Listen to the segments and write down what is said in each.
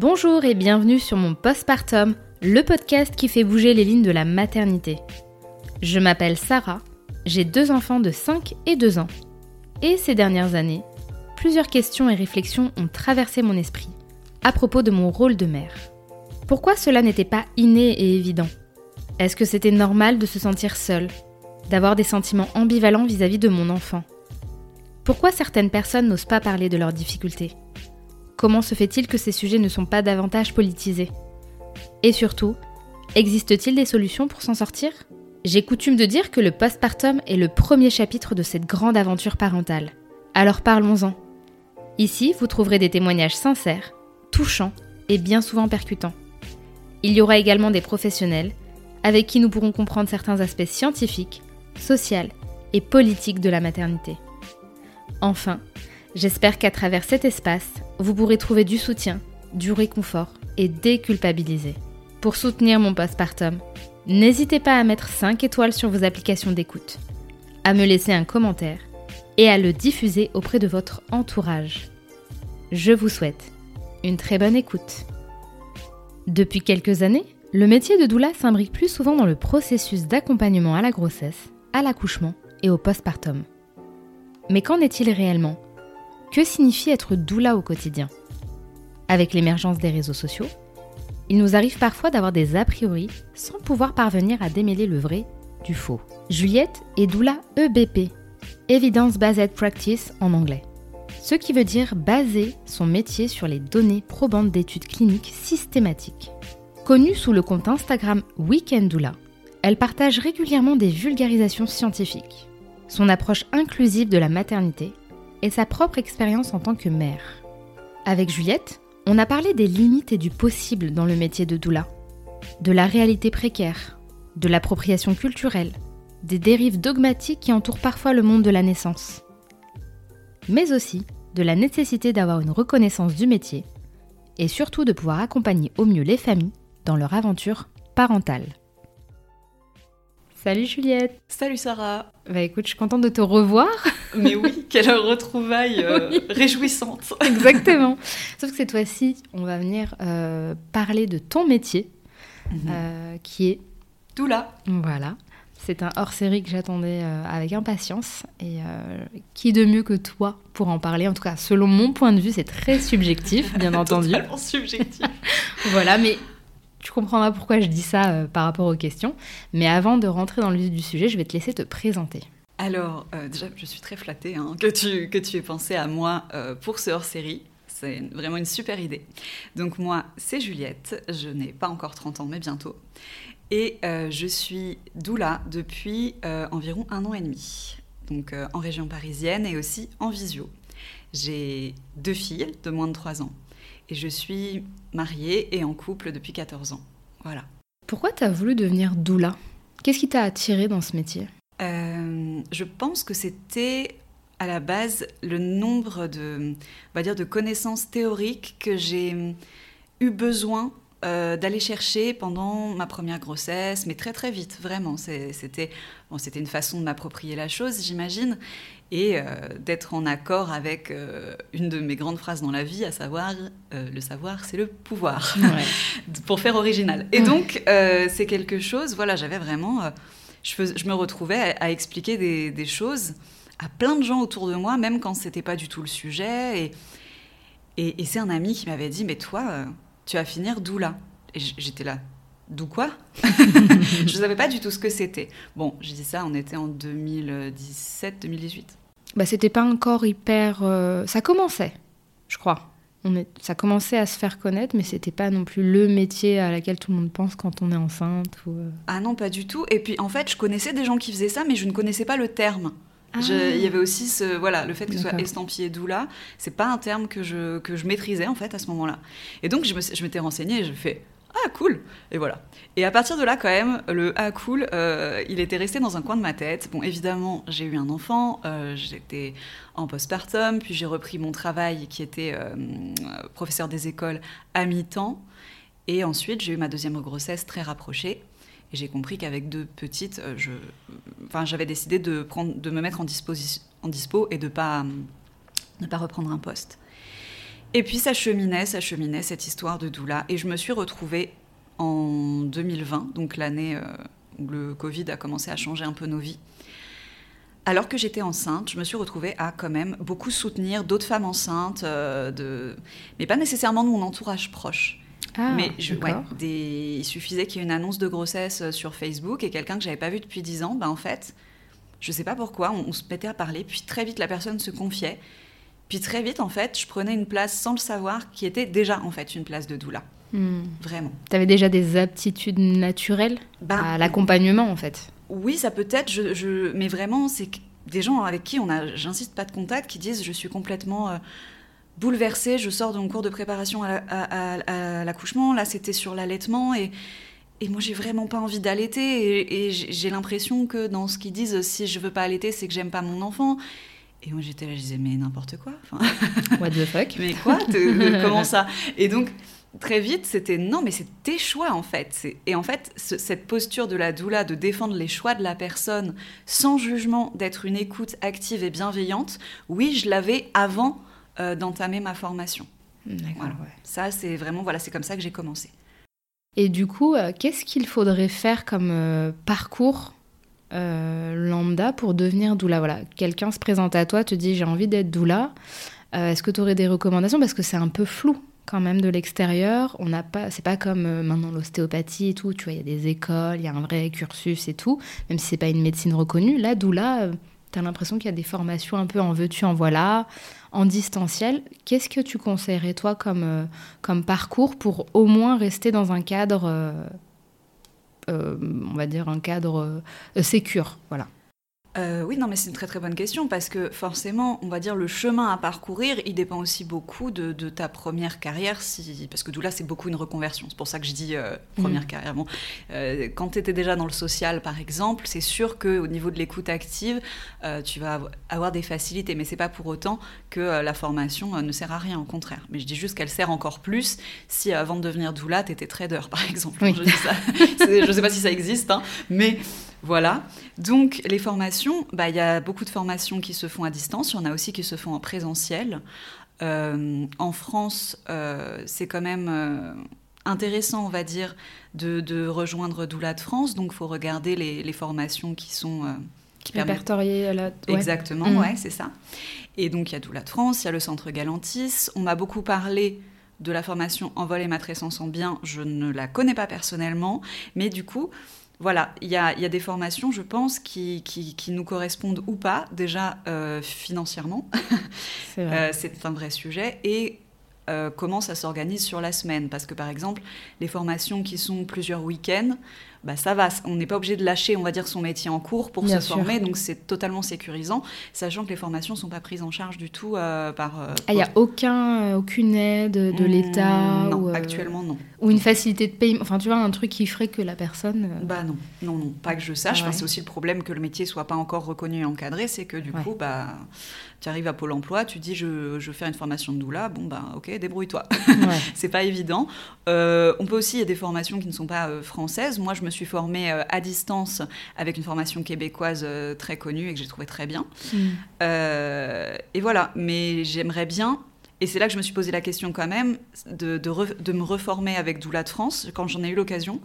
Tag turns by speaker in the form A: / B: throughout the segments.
A: Bonjour et bienvenue sur mon postpartum, le podcast qui fait bouger les lignes de la maternité. Je m'appelle Sarah, j'ai deux enfants de 5 et 2 ans. Et ces dernières années, plusieurs questions et réflexions ont traversé mon esprit à propos de mon rôle de mère. Pourquoi cela n'était pas inné et évident? Est-ce que c'était normal de se sentir seule D'avoir des sentiments ambivalents vis-à-vis de mon enfant? Pourquoi certaines personnes n'osent pas parler de leurs difficultés? Comment se fait-il que ces sujets ne sont pas davantage politisés? Et surtout, existe-t-il des solutions pour s'en sortir? J'ai coutume de dire que le postpartum est le premier chapitre de cette grande aventure parentale. Alors parlons-en. Ici, vous trouverez des témoignages sincères, touchants et bien souvent percutants. Il y aura également des professionnels avec qui nous pourrons comprendre certains aspects scientifiques, sociaux et politiques de la maternité. Enfin, j'espère qu'à travers cet espace, vous pourrez trouver du soutien, du réconfort et déculpabiliser. Pour soutenir mon postpartum, n'hésitez pas à mettre 5 étoiles sur vos applications d'écoute, à me laisser un commentaire et à le diffuser auprès de votre entourage. Je vous souhaite une très bonne écoute. Depuis quelques années, le métier de doula s'imbrique plus souvent dans le processus d'accompagnement à la grossesse, à l'accouchement et au postpartum. Mais qu'en est-il réellement? Que signifie être doula au quotidien? Avec l'émergence des réseaux sociaux, il nous arrive parfois d'avoir des a priori sans pouvoir parvenir à démêler le vrai du faux. Juliette est doula EBP, Evidence Based Practice en anglais ce qui veut dire baser son métier sur les données probantes d'études cliniques systématiques. Connue sous le compte Instagram Weekendula, elle partage régulièrement des vulgarisations scientifiques, son approche inclusive de la maternité et sa propre expérience en tant que mère. Avec Juliette, on a parlé des limites et du possible dans le métier de doula, de la réalité précaire, de l'appropriation culturelle, des dérives dogmatiques qui entourent parfois le monde de la naissance mais aussi de la nécessité d'avoir une reconnaissance du métier et surtout de pouvoir accompagner au mieux les familles dans leur aventure parentale. Salut Juliette
B: Salut Sarah
A: Bah écoute, je suis contente de te revoir
B: Mais oui, quelle retrouvaille euh, réjouissante
A: Exactement Sauf que cette fois-ci, on va venir euh, parler de ton métier, mhm. euh, qui est...
B: Doula
A: Voilà. C'est un hors-série que j'attendais avec impatience. Et qui de mieux que toi pour en parler? En tout cas, selon mon point de vue, c'est très subjectif, bien entendu.
B: Totalement subjectif.
A: voilà, mais tu comprendras pourquoi je dis ça euh, par rapport aux questions. Mais avant de rentrer dans le vif du sujet, je vais te laisser te présenter.
B: Alors, déjà, je suis très flattée hein, que, tu, que tu aies pensé à moi pour ce hors-série. C'est vraiment une super idée. Donc moi, c'est Juliette, je n'ai pas encore 30 ans, mais bientôt. Et euh, je suis doula depuis euh, environ un an et demi, donc euh, en région parisienne et aussi en visio. J'ai deux filles de moins de 3 ans et je suis mariée et en couple depuis 14 ans. Voilà.
A: Pourquoi tu as voulu devenir doula? Qu'est-ce qui t'a attiré dans ce métier?
B: Je pense que c'était à la base le nombre de, on va dire, de connaissances théoriques que j'ai eu besoin euh, d'aller chercher pendant ma première grossesse, mais très très vite, vraiment. C'était bon, une façon de m'approprier la chose, j'imagine, et euh, d'être en accord avec euh, une de mes grandes phrases dans la vie, à savoir le savoir, c'est le pouvoir, pour faire original. Et donc, c'est quelque chose, voilà, j'avais vraiment. Je, je, me retrouvais à, expliquer des, des, choses à plein de gens autour de moi, même quand c'était pas du tout le sujet. Et, et, et c'est un ami qui m'avait dit Mais toi tu vas finir doula. Et j'étais là, d'où quoi? Je ne savais pas du tout ce que c'était. Bon, je dis ça, on était en 2017-2018.
A: Bah, c'était pas encore hyper. Euh, ça commençait, je crois. On est... Ça commençait à se faire connaître, mais c'était pas non plus le métier à laquelle tout le monde pense quand on est enceinte. Ou... Euh.
B: Ah non, pas du tout. Et puis en fait, je connaissais des gens qui faisaient ça, mais je ne connaissais pas le terme. Il y avait aussi ce, voilà, le fait que ce soit estampillé doula, c'est pas un terme que je, que je maîtrisais en fait à ce moment-là. Et donc je, je m'étais renseignée et je fais ah cool et voilà. Et à partir de là quand même le ah cool, euh, il était resté dans un coin de ma tête. Bon évidemment j'ai eu un enfant, euh, j'étais en postpartum, puis j'ai repris mon travail qui était euh, professeur des écoles à mi-temps. Et ensuite, j'ai eu ma deuxième grossesse très rapprochée. Et j'ai compris qu'avec deux petites, je, enfin, j'avais décidé de, de me mettre en, disposition, en dispo et de pas, ne pas reprendre un poste. Et puis ça cheminait, ça cheminait cette histoire de doula. Et je me suis retrouvée en 2020, donc l'année euh, où le Covid a commencé à changer un peu nos vies. Alors que j'étais enceinte, je me suis retrouvée à quand même beaucoup soutenir d'autres femmes enceintes, euh, de... mais pas nécessairement de mon entourage proche.
A: Ah,
B: mais je, ouais,
A: d'accord.
B: des... il suffisait qu'il y ait une annonce de grossesse euh, sur Facebook et quelqu'un que j'avais pas vu depuis 10 ans, ben en fait, je sais pas pourquoi, on, on se mettait à parler, puis très vite la personne se confiait, puis très vite en fait, je prenais une place sans le savoir qui était déjà en fait une place de doula,
A: Hmm.
B: vraiment.
A: T'avais déjà des aptitudes naturelles
B: Ben,
A: à l'accompagnement en fait.
B: Oui, ça peut être, je, je- mais vraiment, c'est des gens avec qui on a, j'insiste, pas de contact, qui disent je suis complètement euh, bouleversée, je sors de mon cours de préparation à, la- à- à- à l'accouchement, là c'était sur l'allaitement, et, et moi j'ai vraiment pas envie d'allaiter, et, et j'ai j'ai l'impression que dans ce qu'ils disent, si je veux pas allaiter, c'est que j'aime pas mon enfant. Et moi j'étais là, je disais, mais n'importe quoi. Enfin,
A: What the fuck?
B: Mais quoi? Te- Comment ça? Et donc, très vite, c'était non, mais c'est tes choix en fait. Et en fait, ce- cette posture de la doula de défendre les choix de la personne sans jugement, d'être une écoute active et bienveillante, oui, je l'avais avant euh, d'entamer ma formation.
A: D'accord,
B: Voilà.
A: ouais.
B: Ça, c'est vraiment, voilà, c'est comme ça que j'ai commencé.
A: Et du coup, euh, qu'est-ce qu'il faudrait faire comme euh, parcours euh, lambda pour devenir doula Voilà, quelqu'un se présente à toi, te dit j'ai envie d'être doula. Euh, Est-ce que tu aurais des recommandations? Parce que c'est un peu flou quand même de l'extérieur. On n'a pas, c'est pas comme euh, maintenant l'ostéopathie et tout. Tu vois, il y a des écoles, il y a un vrai cursus et tout. Même si c'est pas une médecine reconnue, là, doula, euh, t'as l'impression qu'il y a des formations un peu en veux-tu, en voilà, en distanciel. Qu'est-ce que tu conseillerais toi comme euh, comme parcours pour au moins rester dans un cadre, euh, euh, on va dire un cadre euh, sécure, voilà.
B: Euh, oui, non, mais c'est une très très bonne question parce que forcément, on va dire le chemin à parcourir, il dépend aussi beaucoup de, de ta première carrière, si... parce que d'où là, c'est beaucoup une reconversion. C'est pour ça que je dis euh, première
A: Mhm.
B: carrière. Bon, euh, quand tu étais déjà dans le social, par exemple, c'est sûr qu'au niveau de l'écoute active, tu vas avo- avoir des facilités, mais c'est pas pour autant que la formation ne sert à rien, au contraire. Mais je dis juste qu'elle sert encore plus si avant de devenir doula, tu étais trader, par exemple.
A: Oui.
B: Je dis ça. Je sais pas si ça existe, hein, mais voilà. Donc, les formations, bah, il y a beaucoup de formations qui se font à distance. Il y en a aussi qui se font en présentiel. Euh, en France, euh, c'est quand même euh, intéressant, on va dire, de, de rejoindre Doula de France. Donc, il faut regarder les, les formations qui sont... qui permettent
A: Répertorié à la. ouais.
B: Exactement,
A: Mhm.
B: ouais, c'est ça. Et donc, il y a Doula de France, il y a le centre Galantis. On m'a beaucoup parlé de la formation en vol et matrescence en bien. Je ne la connais pas personnellement, mais du coup, voilà, il y a, il y a des formations, je pense, qui, qui, qui nous correspondent ou pas, déjà euh, financièrement,
A: C'est
B: euh, c'est un vrai sujet, et euh, comment ça s'organise sur la semaine? Parce que, par exemple, les formations qui sont plusieurs week-ends, bah, ça va, on n'est pas obligé de lâcher, on va dire, son métier en cours pour
A: Bien
B: se
A: sûr.
B: former, donc c'est totalement sécurisant, sachant que les formations ne sont pas prises en charge du tout euh, par... euh,
A: Ah, il n'y a aucun, euh, aucune aide de
B: Hmm,
A: l'État
B: Non,
A: ou, euh,
B: actuellement non.
A: ou une facilité de paiement. Enfin, tu vois, un truc qui ferait que la personne. euh,
B: Bah non, non, non, pas que je sache.
A: Ah
B: Enfin, c'est aussi le problème que le métier soit pas encore reconnu et encadré, c'est que du
A: Ouais.
B: coup, bah, tu arrives à Pôle Emploi, tu dis je, je veux faire une formation de doula, bon bah ok, débrouille-toi.
A: ouais.
B: c'est pas évident. Euh, on peut aussi, il y a des formations qui ne sont pas euh, françaises. Moi, je me suis formée euh, à distance avec une formation québécoise euh, très connue et que j'ai trouvé très bien.
A: Hmm.
B: Euh, et voilà, mais j'aimerais bien, et c'est là que je me suis posé la question quand même, de, de, re- de me reformer avec Doula de France quand j'en ai eu l'occasion.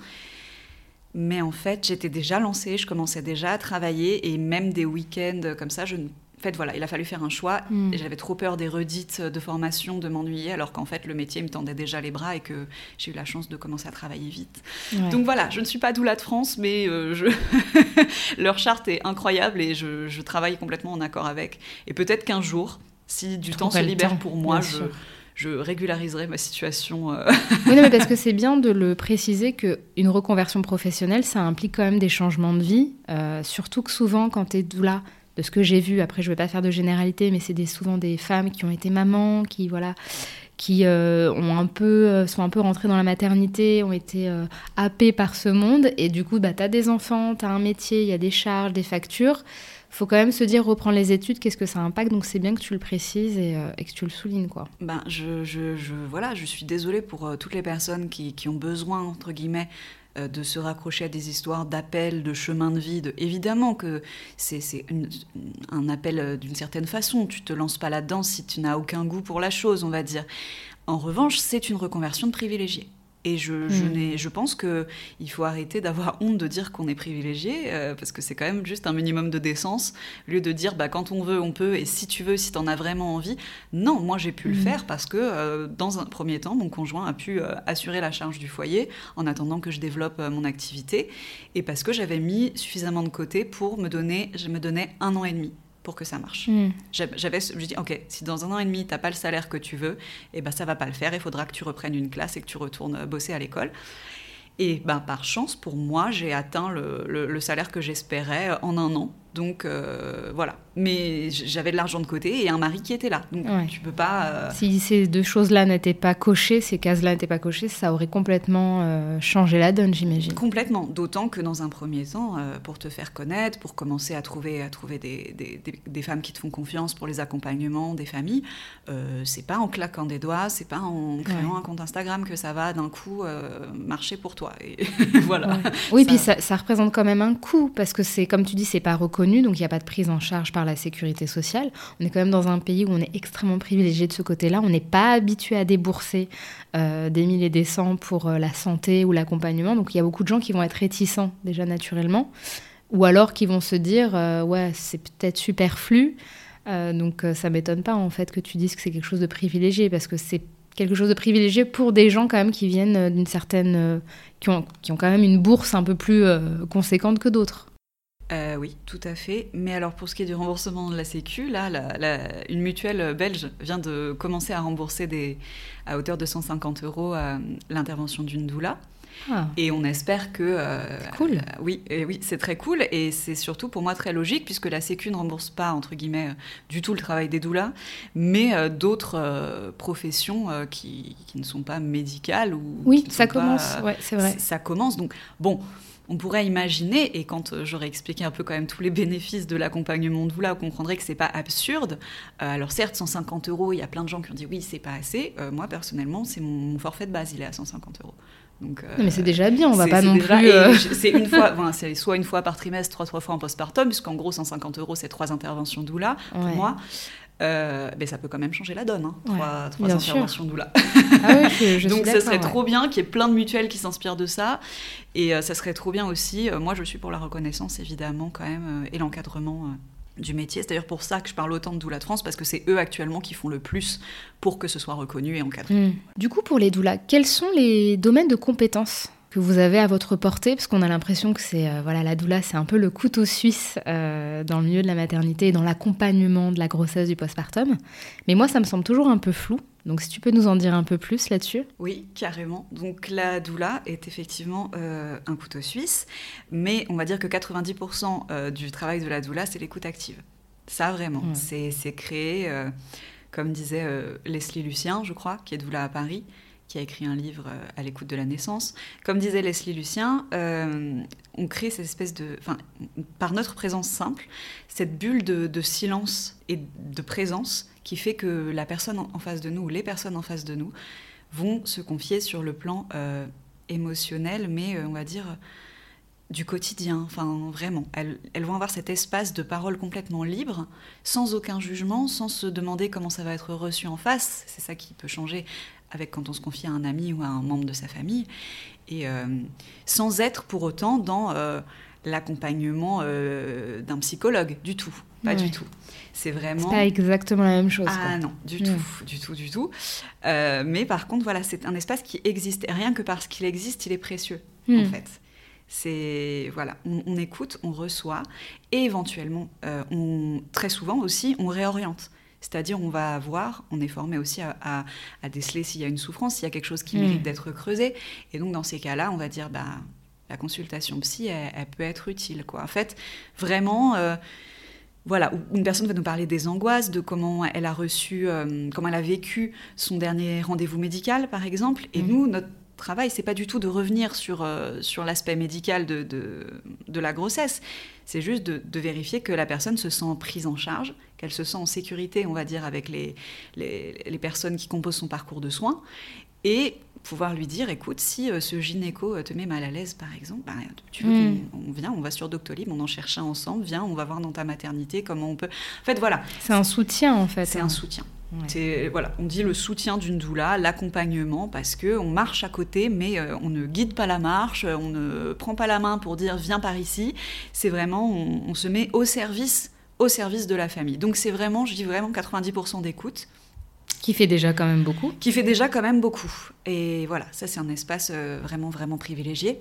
B: Mais en fait, j'étais déjà lancée, je commençais déjà à travailler, et même des week-ends comme ça, je ne... En fait, voilà, il a fallu faire un choix. Et j'avais trop peur des redites de formation, de m'ennuyer, alors qu'en fait, le métier me tendait déjà les bras et que j'ai eu la chance de commencer à travailler vite.
A: Ouais.
B: Donc voilà, je ne suis pas doula de France, mais euh, je... leur charte est incroyable et je, je travaille complètement en accord avec. Et peut-être qu'un jour, si du temps se libère
A: temps,
B: pour moi, je, régulariserai ma situation. euh.
A: Oui, non, mais parce que c'est bien de le préciser que une reconversion professionnelle, ça implique quand même des changements de vie. euh, surtout que souvent, quand tu es doula, de ce que j'ai vu, après je vais pas faire de généralité, mais c'est des, souvent des femmes qui ont été mamans, qui voilà, qui euh, ont un peu, euh, sont un peu rentrées dans la maternité, ont été euh, happées par ce monde, et du coup, bah, tu as des enfants, tu as un métier, il y a des charges, des factures. faut quand même se dire, reprendre les études, qu'est-ce que ça impacte, donc c'est bien que tu le précises et, que tu le soulignes, quoi.
B: Ben, je, je, je- voilà, je suis désolée pour toutes les personnes qui, qui ont besoin, entre guillemets, euh, de se raccrocher à des histoires d'appels, de chemin de vie. Évidemment que c'est un appel euh, d'une certaine façon. Tu te lances pas là-dedans si tu n'as aucun goût pour la chose, on va dire. En revanche, c'est une reconversion de privilégié. Et je, je, hmm. je pense qu'il faut arrêter d'avoir honte de dire qu'on est privilégié, euh, parce que c'est quand même juste un minimum de décence, au lieu de dire bah, quand on veut, on peut, et si tu veux, si tu en as vraiment envie. Non, moi j'ai pu le hmm. faire parce que euh, dans un premier temps, mon conjoint a pu euh, assurer la charge du foyer en attendant que je développe mon activité, et parce que j'avais mis suffisamment de côté pour me donner, je me donnais un an et demi pour que ça marche. Hmm. J'avais, je dis, ok, si dans un an et demi, tu n'as pas le salaire que tu veux, et eh ben ça va pas le faire, il faudra que tu reprennes une classe et que tu retournes bosser à l'école. Et ben, par chance, pour moi, j'ai atteint le salaire que j'espérais en un an. Donc euh, voilà. Mais j'avais de l'argent de côté et un mari qui était là. Donc tu peux pas. Euh,
A: si ces deux choses-là n'étaient pas cochées, ces cases-là n'étaient pas cochées, ça aurait complètement euh, changé la donne, j'imagine.
B: Complètement. D'autant que dans un premier temps, pour te faire connaître, pour commencer à trouver, à trouver des, des, femmes qui te font confiance pour les accompagnements des familles, c'est pas en claquant des doigts, c'est pas en créant un compte Instagram que ça va d'un coup marcher pour toi. Et voilà.
A: Oui, puis ça, ça représente quand même un coût parce que c'est comme tu dis, c'est pas reconnu donc il n'y a pas de prise en charge par la sécurité sociale. On est quand même dans un pays où on est extrêmement privilégié de ce côté-là. On n'est pas habitué à débourser euh, des milliers et des cents pour euh, la santé ou l'accompagnement. Donc il y a beaucoup de gens qui vont être réticents déjà naturellement, ou alors qui vont se dire euh, ouais c'est peut-être superflu. donc ça m'étonne pas en fait que tu dises que c'est quelque chose de privilégié parce que c'est quelque chose de privilégié pour des gens quand même qui viennent d'une certaine qui ont, qui ont quand même une bourse un peu plus conséquente que d'autres.
B: Euh, oui, tout à fait. Mais alors pour ce qui est du remboursement de la Sécu, là, une mutuelle belge vient de commencer à rembourser des, à hauteur de 150 euros euh, l'intervention d'une doula. Ah. Et on espère que. Euh,
A: cool.
B: oui, et oui, c'est très cool et c'est surtout pour moi très logique puisque la Sécu ne rembourse pas entre guillemets du tout le travail des doulas, mais d'autres professions qui, qui, ne sont pas médicales ou.
A: Oui, ça commence. ouais, c'est vrai.
B: Ça commence donc bon on pourrait imaginer, et quand euh, j'aurais expliqué un peu quand même tous les bénéfices de l'accompagnement de vous là, vous comprendrez que c'est pas absurde. Euh, alors certes, 150 euros, il y a plein de gens qui ont dit oui, c'est pas assez. Euh, moi personnellement, c'est mon, forfait de base, il est à 150 euros.
A: Donc, non, mais c'est déjà bien, on va pas non plus.
B: C'est une fois, c'est soit une fois par trimestre, trois trois fois en postpartum, puisqu'en gros 150 euros c'est trois interventions doula pour moi. Euh, mais ça peut quand même changer la donne, hein. trois, trois interventions doula. Ah Donc ça serait trop bien qu'il y ait plein de mutuelles qui s'inspirent de ça. Et euh, ça serait trop bien aussi, euh, moi je suis pour la reconnaissance évidemment quand même, et l'encadrement du métier. C'est d'ailleurs pour ça que je parle autant de doula trans, parce que c'est eux actuellement qui font le plus pour que ce soit reconnu et encadré. Hmm.
A: Du coup, pour les doulas, quels sont les domaines de compétences? Que vous avez à votre portée, parce qu'on a l'impression que c'est euh, voilà la doula, c'est un peu le couteau suisse euh, dans le milieu de la maternité et dans l'accompagnement de la grossesse du postpartum. Mais moi, ça me semble toujours un peu flou. Donc, si tu peux nous en dire un peu plus là-dessus
B: Oui, carrément. Donc, la doula est effectivement euh, un couteau suisse, mais on va dire que 90% du travail de la doula, c'est l'écoute active. Ça, vraiment, c'est créé, comme disait Leslie Lucien, je crois, qui est doula à Paris qui a écrit un livre euh, à l'écoute de la naissance. Comme disait Leslie Lucien, euh, on crée cette espèce de, enfin, par notre présence simple, cette bulle de, silence et de présence qui fait que la personne en face de nous ou les personnes en face de nous vont se confier sur le plan euh, émotionnel, mais on va dire du quotidien. Enfin, vraiment, elles, elles, vont avoir cet espace de parole complètement libre, sans aucun jugement, sans se demander comment ça va être reçu en face. C'est ça qui peut changer avec quand on se confie à un ami ou à un membre de sa famille, et euh, sans être pour autant dans euh, l'accompagnement euh, d'un psychologue, du tout, pas du tout. C'est vraiment.
A: pas exactement la même chose.
B: Ah non, du tout, du tout, du tout. mais par contre, voilà, c'est un espace qui existe. Et rien que parce qu'il existe, il est précieux, en hmm. fait. C'est voilà, on, écoute, on reçoit, et éventuellement, on, très souvent aussi, on réoriente. C'est-à-dire, on va voir, on est formé aussi à, déceler s'il y a une souffrance, s'il y a quelque chose qui mérite mm. d'être creusé. Et donc, dans ces cas-là, on va dire, bah, la consultation psy, elle, peut être utile. Quoi. En fait, vraiment, euh, voilà, une personne va nous parler des angoisses, de comment elle a reçu, euh, comment elle a vécu son dernier rendez-vous médical, par exemple. Et mm. nous, notre travail, c'est pas du tout de revenir sur, euh, sur l'aspect médical de, de, de, la grossesse, C'est juste de, vérifier que la personne se sent prise en charge, qu'elle se sent en sécurité, on va dire, avec les, les, personnes qui composent son parcours de soins. Et pouvoir lui dire, écoute, si euh, ce gynéco euh, te met mal à l'aise, par exemple, bah, tu veux mm. on, vient, on va sur Doctolib, on en cherche un ensemble, viens, on va voir dans ta maternité comment on peut. En fait, voilà.
A: C'est un soutien, en fait.
B: C'est un hein. soutien. Voilà, on dit le soutien d'une doula, l'accompagnement, parce que on marche à côté, mais euh, on ne guide pas la marche, on ne prend pas la main pour dire viens par ici. C'est vraiment, on, se met au service, au service de la famille. Donc c'est vraiment, je dis vraiment 90% d'écoute.
A: Qui fait déjà quand même beaucoup.
B: Qui fait déjà quand même beaucoup. Et voilà, ça c'est un espace euh, vraiment, vraiment privilégié.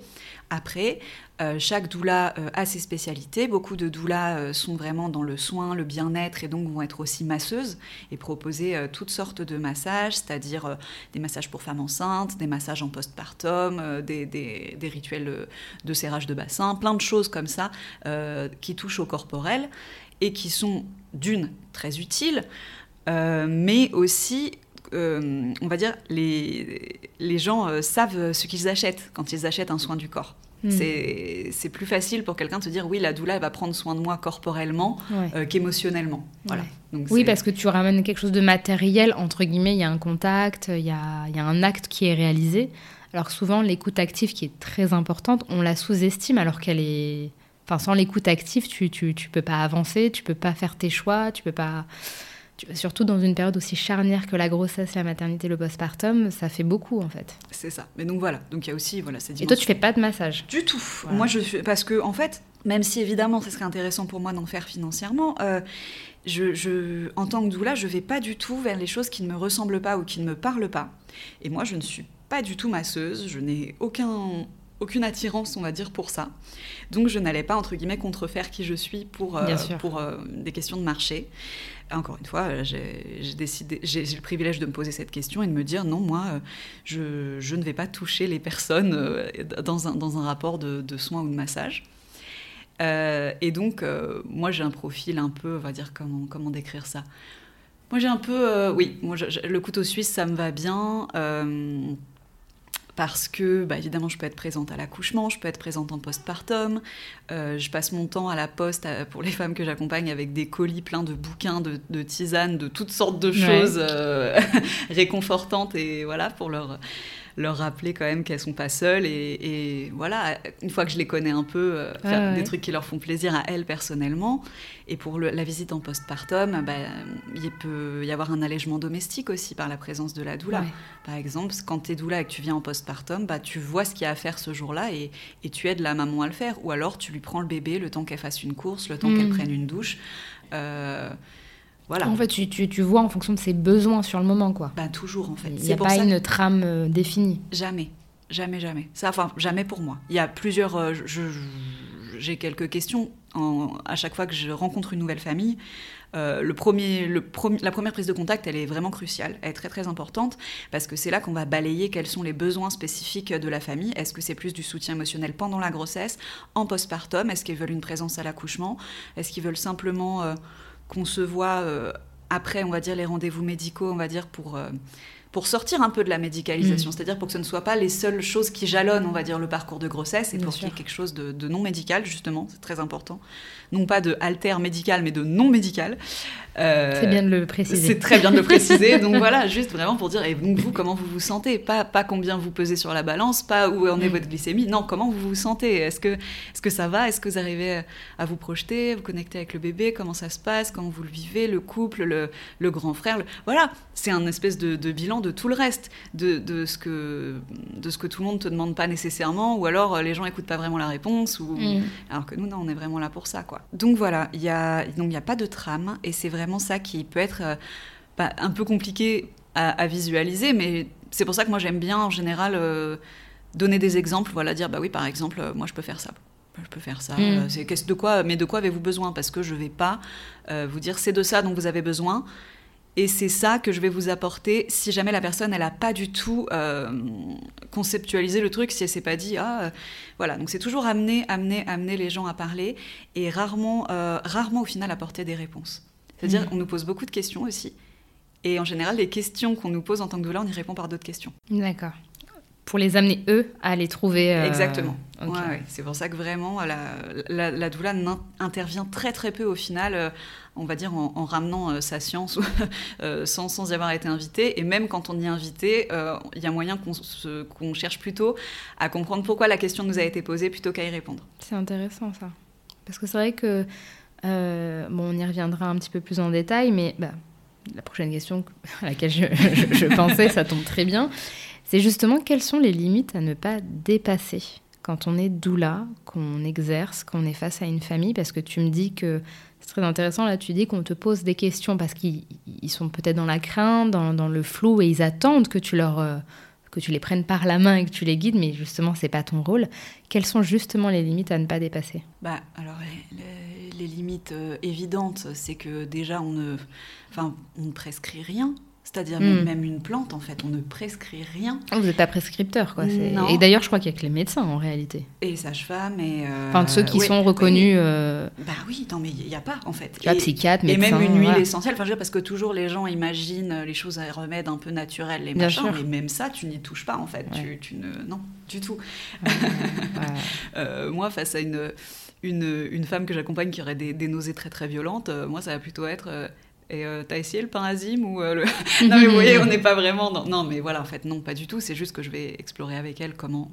B: Après, euh, chaque doula euh, a ses spécialités. Beaucoup de doulas sont vraiment dans le soin, le bien-être et donc vont être aussi masseuses et proposer toutes sortes de massages, c'est-à-dire des massages pour femmes enceintes, des massages en postpartum, des, des, des, rituels de serrage de bassin, plein de choses comme ça qui touchent au corporel et qui sont d'une très utiles. Euh, mais aussi, euh, on va dire, les, les gens euh, savent ce qu'ils achètent quand ils achètent un soin du corps. Hmm. C'est plus facile pour quelqu'un de se dire oui, la doula va prendre soin de moi corporellement qu'émotionnellement. Voilà.
A: oui, parce que tu ramènes quelque chose de matériel, entre guillemets, il y a un contact, il y a, y a, un acte qui est réalisé. Alors souvent, l'écoute active qui est très importante, on la sous-estime alors qu'elle est... Enfin, sans l'écoute active, tu, tu, tu peux pas avancer, tu peux pas faire tes choix, tu peux pas surtout dans une période aussi charnière que la grossesse, la maternité, le postpartum, ça fait beaucoup en fait.
B: C'est ça. Mais donc voilà, donc il y a aussi voilà
A: Et toi, tu fais pas de massage
B: Du tout. Moi, je fais parce que en fait, même si évidemment, ce serait intéressant pour moi d'en faire financièrement. Euh, je, en tant que doula, je vais pas du tout vers les choses qui ne me ressemblent pas ou qui ne me parlent pas. Et moi, je ne suis pas du tout masseuse. Je n'ai aucun aucune attirance, on va dire, pour ça. Donc je n'allais pas, entre guillemets, contrefaire qui je suis pour, euh, pour euh, des questions de marché. Encore une fois, euh, j'ai décidé, j'ai le privilège de me poser cette question et de me dire non, moi, euh, je, je ne vais pas toucher les personnes euh, dans un, dans un rapport de, de soins ou de massage. et donc, moi, j'ai un profil un peu, on va dire, comment, comment décrire ça? Moi, j'ai un peu, oui, moi, le couteau suisse, ça me va bien parce que, bah, évidemment, je peux être présente à l'accouchement, je peux être présente en postpartum. Euh, je passe mon temps à la poste pour les femmes que j'accompagne avec des colis pleins de bouquins, de, tisanes, de toutes sortes de choses euh, réconfortantes et voilà pour leur leur rappeler quand même qu'elles sont pas seules et, voilà une fois que je les connais un peu euh, faire des trucs qui leur font plaisir à elles personnellement. Et pour la visite en postpartum bah, il peut y avoir un allègement domestique aussi par la présence de la doula. Par exemple quand tu es doula et que tu viens en postpartum bah, tu vois ce qu'il y a à faire ce jour-là et, tu aides la maman à le faire. Ou alors tu lui prends le bébé le temps qu'elle fasse une course le temps qu'elle mm. prenne une douche. Euh,
A: en fait, tu, tu, tu, vois en fonction de ses besoins sur le moment, quoi.
B: Ben, toujours, en fait.
A: Il n'y a pas une trame euh, définie.
B: Jamais. Jamais, jamais. Ça, enfin, jamais pour moi. Il y a plusieurs... Euh, j'ai quelques questions à chaque fois que je rencontre une nouvelle famille. Euh, le premier, le la première prise de contact, elle est vraiment cruciale, elle est très très importante, parce que c'est là qu'on va balayer quels sont les besoins spécifiques de la famille. Est-ce que c'est plus du soutien émotionnel pendant la grossesse, en postpartum? Est-ce qu'ils veulent une présence à l'accouchement? Est-ce qu'ils veulent simplement qu'on se voit euh, après, on va dire, les rendez-vous médicaux, on va dire, pour, euh, pour sortir un peu de la médicalisation, mm. c'est-à-dire pour que ce ne soit pas les seules choses qui jalonnent, on va dire, le parcours de grossesse, et pour qu'il y ait quelque chose de, de non médical, justement, c'est très important non pas de alter médical, mais de non médical.
A: Euh, c'est bien de le préciser.
B: C'est très bien de le préciser. donc voilà, juste vraiment pour dire, et donc vous, comment vous vous sentez? Pas, pas combien vous pesez sur la balance, pas où en est mm. votre glycémie, non, comment vous vous sentez? Est-ce que, est que ça va? Est-ce que vous arrivez à vous projeter, vous connecter avec le bébé? Comment ça se passe? Comment vous le vivez? Le couple, le, le grand frère Voilà, c'est un espèce de, bilan de tout le reste, de, de, ce que, de ce que tout le monde te demande pas nécessairement, ou alors les gens écoutent pas vraiment la réponse, ou... Mm. alors que nous, non, on est vraiment là pour ça, quoi. Donc voilà, il n'y a, donc a pas de trame et c'est vraiment ça qui peut être euh, bah, un peu compliqué à, visualiser, mais c'est pour ça que moi j'aime bien en général euh, donner des exemples, voilà, dire bah oui par exemple euh, moi je peux faire ça. Je peux faire ça. Mm. C'est de quoi, mais de quoi avez-vous besoin? Parce que je ne vais pas vous dire c'est de ça dont vous avez besoin et c'est ça que je vais vous apporter si jamais la personne, elle n'a pas du tout euh, conceptualisé le truc, si elle s'est pas dit, ah, euh, voilà. Donc c'est toujours amener, amener, amener les gens à parler et rarement, euh, rarement au final apporter des réponses. C'est-à-dire mmh. qu'on nous pose beaucoup de questions aussi. Et en général, les questions qu'on nous pose en tant que doula, on y répond par d'autres questions.
A: D'accord. Pour les amener, eux, à les trouver.
B: Exactement. c'est pour ça que vraiment la, la, la doula intervient très très peu au final on va dire, en, ramenant euh, sa science euh, sans, y avoir été invité. Et même quand on y est invité, euh, il y a moyen qu'on cherche plutôt à comprendre pourquoi la question nous a été posée plutôt qu'à y répondre.
A: C'est intéressant ça. Parce que c'est vrai que, bon, on y reviendra un petit peu plus en détail, mais bah, la prochaine question à laquelle je pensais, ça tombe très bien, c'est justement quelles sont les limites à ne pas dépasser? Quand on est doula, qu'on exerce, qu'on est face à une famille, parce que tu me dis que c'est très intéressant, là tu dis qu'on te pose des questions parce qu'ils sont peut-être dans la crainte, dans, le flou, et ils attendent que tu leur... Euh, que tu les prennes par la main et que tu les guides, mais justement, c'est pas ton rôle. Quelles sont justement les limites à ne pas dépasser?
B: Bah, alors les, limites euh, évidentes, c'est que déjà on ne, on ne prescrit rien. C'est-à-dire hmm. même une plante, en fait, on ne prescrit rien.
A: Ah, vous n'êtes pas prescripteur, quoi. Et d'ailleurs, je crois qu'il y a que les médecins, en réalité.
B: Et sages-femmes, et...
A: Euh... Enfin, ceux qui sont reconnus... Euh,
B: bah oui, non, mais il n'y a pas, en fait.
A: Tu vois, psychiatre,
B: médecin... Et même une huile essentielle, enfin, je veux parce que toujours les gens imaginent les choses à remèdes un peu naturels, les machins, mais même ça, tu n'y touches pas, en fait. Tu, tu, ne... Non, du tout. euh, moi, face à une... Une, une, femme que j'accompagne qui aurait des, des, nausées très très violentes, moi ça va plutôt être et euh, t'as essayé le pain azim ou euh, le... non mais vous voyez, on n'est pas vraiment dans... Non mais voilà, en fait, non, pas du tout. C'est juste que je vais explorer avec elle comment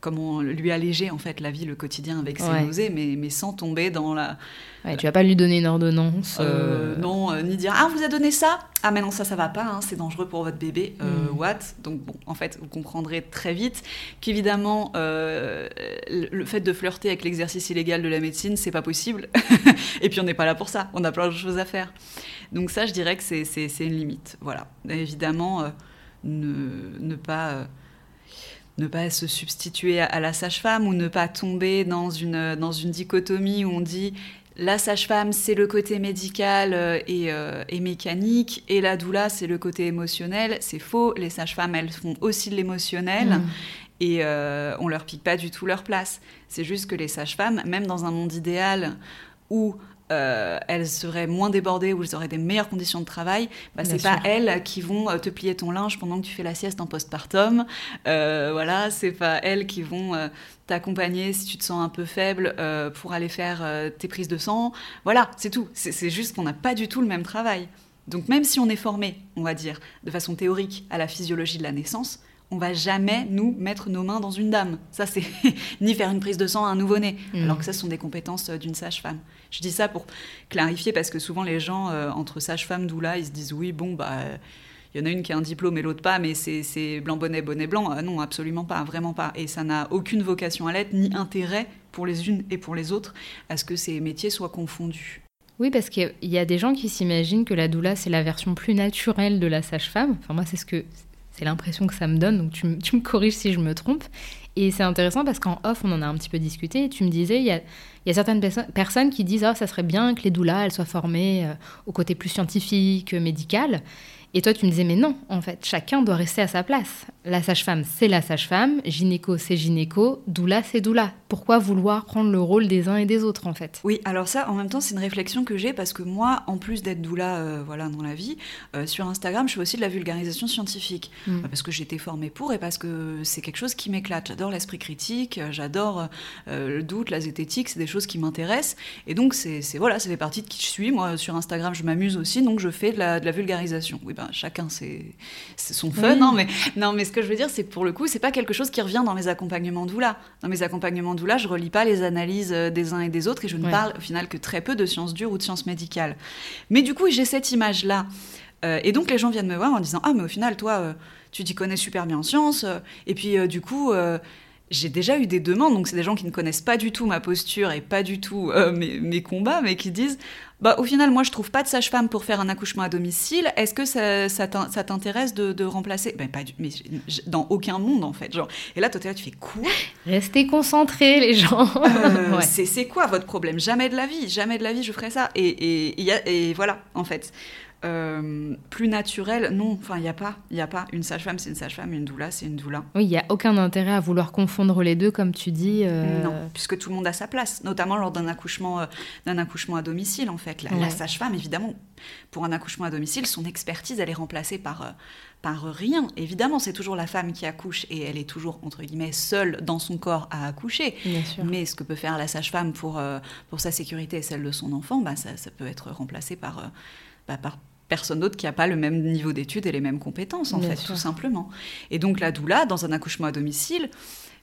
B: comment lui alléger en fait la vie, le quotidien avec ses nausées, mais, mais sans tomber dans la.
A: Ouais, tu vas pas lui donner une ordonnance.
B: Euh, non, ni dire ah vous a donné ça, ah mais non ça ça va pas, hein, c'est dangereux pour votre bébé. Mm. What? Donc bon, en fait vous comprendrez très vite qu'évidemment le fait de flirter avec l'exercice illégal de la médecine c'est pas possible. Et puis on n'est pas là pour ça, on a plein de choses à faire. Donc ça, je dirais que c'est une limite. Voilà. Évidemment, euh, ne, pas... Euh, ne pas se substituer à, la sage-femme ou ne pas tomber dans une, dans une dichotomie où on dit la sage-femme, c'est le côté médical euh, et, mécanique, et la doula, c'est le côté émotionnel. C'est faux. Les sages-femmes, elles font aussi de l'émotionnel. Mmh. Et on leur pique pas du tout leur place. C'est juste que les sages-femmes, même dans un monde idéal où euh, elles seraient moins débordées ou elles auraient des meilleures conditions de travail, bah, c'est pas elles qui vont euh, te plier ton linge pendant que tu fais la sieste en postpartum. Euh, voilà, c'est pas elles qui vont euh, t'accompagner si tu te sens un peu faible pour aller faire tes prises de sang. Voilà, c'est tout. C'est juste qu'on n'a pas du tout le même travail. Donc même si on est formé, on va dire, de façon théorique à la physiologie de la naissance, on va jamais nous mettre nos mains dans une dame. Ça, c'est ni faire une prise de sang à un nouveau-né, mm. alors que ça, ce sont des compétences euh, d'une sage-femme. Je dis ça pour clarifier parce que souvent les gens euh, entre sage-femme, doula, ils se disent oui, bon, bah. il y en a une qui a un diplôme et l'autre pas, mais c'est blanc bonnet, bonnet blanc. Euh, non, absolument pas, vraiment pas. Et ça n'a aucune vocation à l'être, ni intérêt pour les unes et pour les autres à ce que ces métiers soient confondus.
A: Oui, parce qu'il y a des gens qui s'imaginent que la doula, c'est la version plus naturelle de la sage-femme. Enfin, moi, c'est ce que c'est l'impression que ça me donne, donc tu, me corriges si je me trompe. Et c'est intéressant parce qu'en off, on en a un petit peu discuté. Et tu me disais, il y a, certaines personnes qui disent Ah, ça serait bien que les doulas elles soient formées euh, au côté plus scientifique, médical. Et toi, tu me disais, mais non, en fait, chacun doit rester à sa place. La sage-femme, c'est la sage-femme, gynéco, c'est gynéco, doula, c'est doula. Pourquoi vouloir prendre le rôle des uns et des autres, en fait?
B: Oui, alors ça, en même temps, c'est une réflexion que j'ai parce que moi, en plus d'être doula euh, voilà, dans la vie, euh, sur Instagram, je fais aussi de la vulgarisation scientifique. Mm. Euh, parce que j'ai été formée pour et parce que c'est quelque chose qui m'éclate. J'adore l'esprit critique, j'adore le doute, la zététique, c'est des choses qui m'intéressent. Et donc, c'est voilà, ça fait partie de qui je suis. Moi, sur Instagram, je m'amuse aussi, donc je fais de la, de la vulgarisation. Oui, chacun c'est son fun. Non, mais, non, mais ce que je veux dire, c'est que pour le coup, c'est pas quelque chose qui revient dans mes accompagnements doula. Dans mes accompagnements doula, je relis pas les analyses euh, des uns et des autres et je ne parle au final que très peu de sciences dures ou de sciences médicales. Mais du coup, j'ai cette image-là. Euh, et donc, les gens viennent me voir en disant Ah, mais au final, toi, euh, tu t'y connais super bien en sciences. et puis, du coup j'ai déjà eu des demandes, donc c'est des gens qui ne connaissent pas du tout ma posture et pas du tout euh, mes, combats, mais qui disent bah, au final, moi, je trouve pas de sage-femme pour faire un accouchement à domicile. Est-ce que ça, ça t'intéresse de, remplacer? Ben, pas mais Dans aucun monde, en fait. Genre. Et là, toi, là, tu fais quoi?
A: Restez concentrés, les gens.
B: Euh, c'est quoi votre problème? Jamais de la vie, jamais de la vie, je ferais ça. Et, et, et voilà, en fait. Euh, plus naturel, non, enfin, il n'y a pas. Il n'y a pas. Une sage-femme, c'est une sage-femme, une doula, c'est une doula.
A: Oui, il n'y a aucun intérêt à vouloir confondre les deux, comme tu dis.
B: Euh. Non, puisque tout le monde a sa place, notamment lors d'un accouchement, euh, d'un accouchement à domicile, en fait. La, sage-femme, évidemment, pour un accouchement à domicile, son expertise, elle est remplacée par, par rien. Évidemment, c'est toujours la femme qui accouche et elle est toujours, entre guillemets, seule dans son corps à accoucher. Mais ce que peut faire la sage-femme pour, pour sa sécurité et celle de son enfant, bah, ça, ça peut être remplacé par... Bah, par personne d'autre qui n'a pas le même niveau d'études et les mêmes compétences, en fait, tout simplement. Et donc la doula, dans un accouchement à domicile,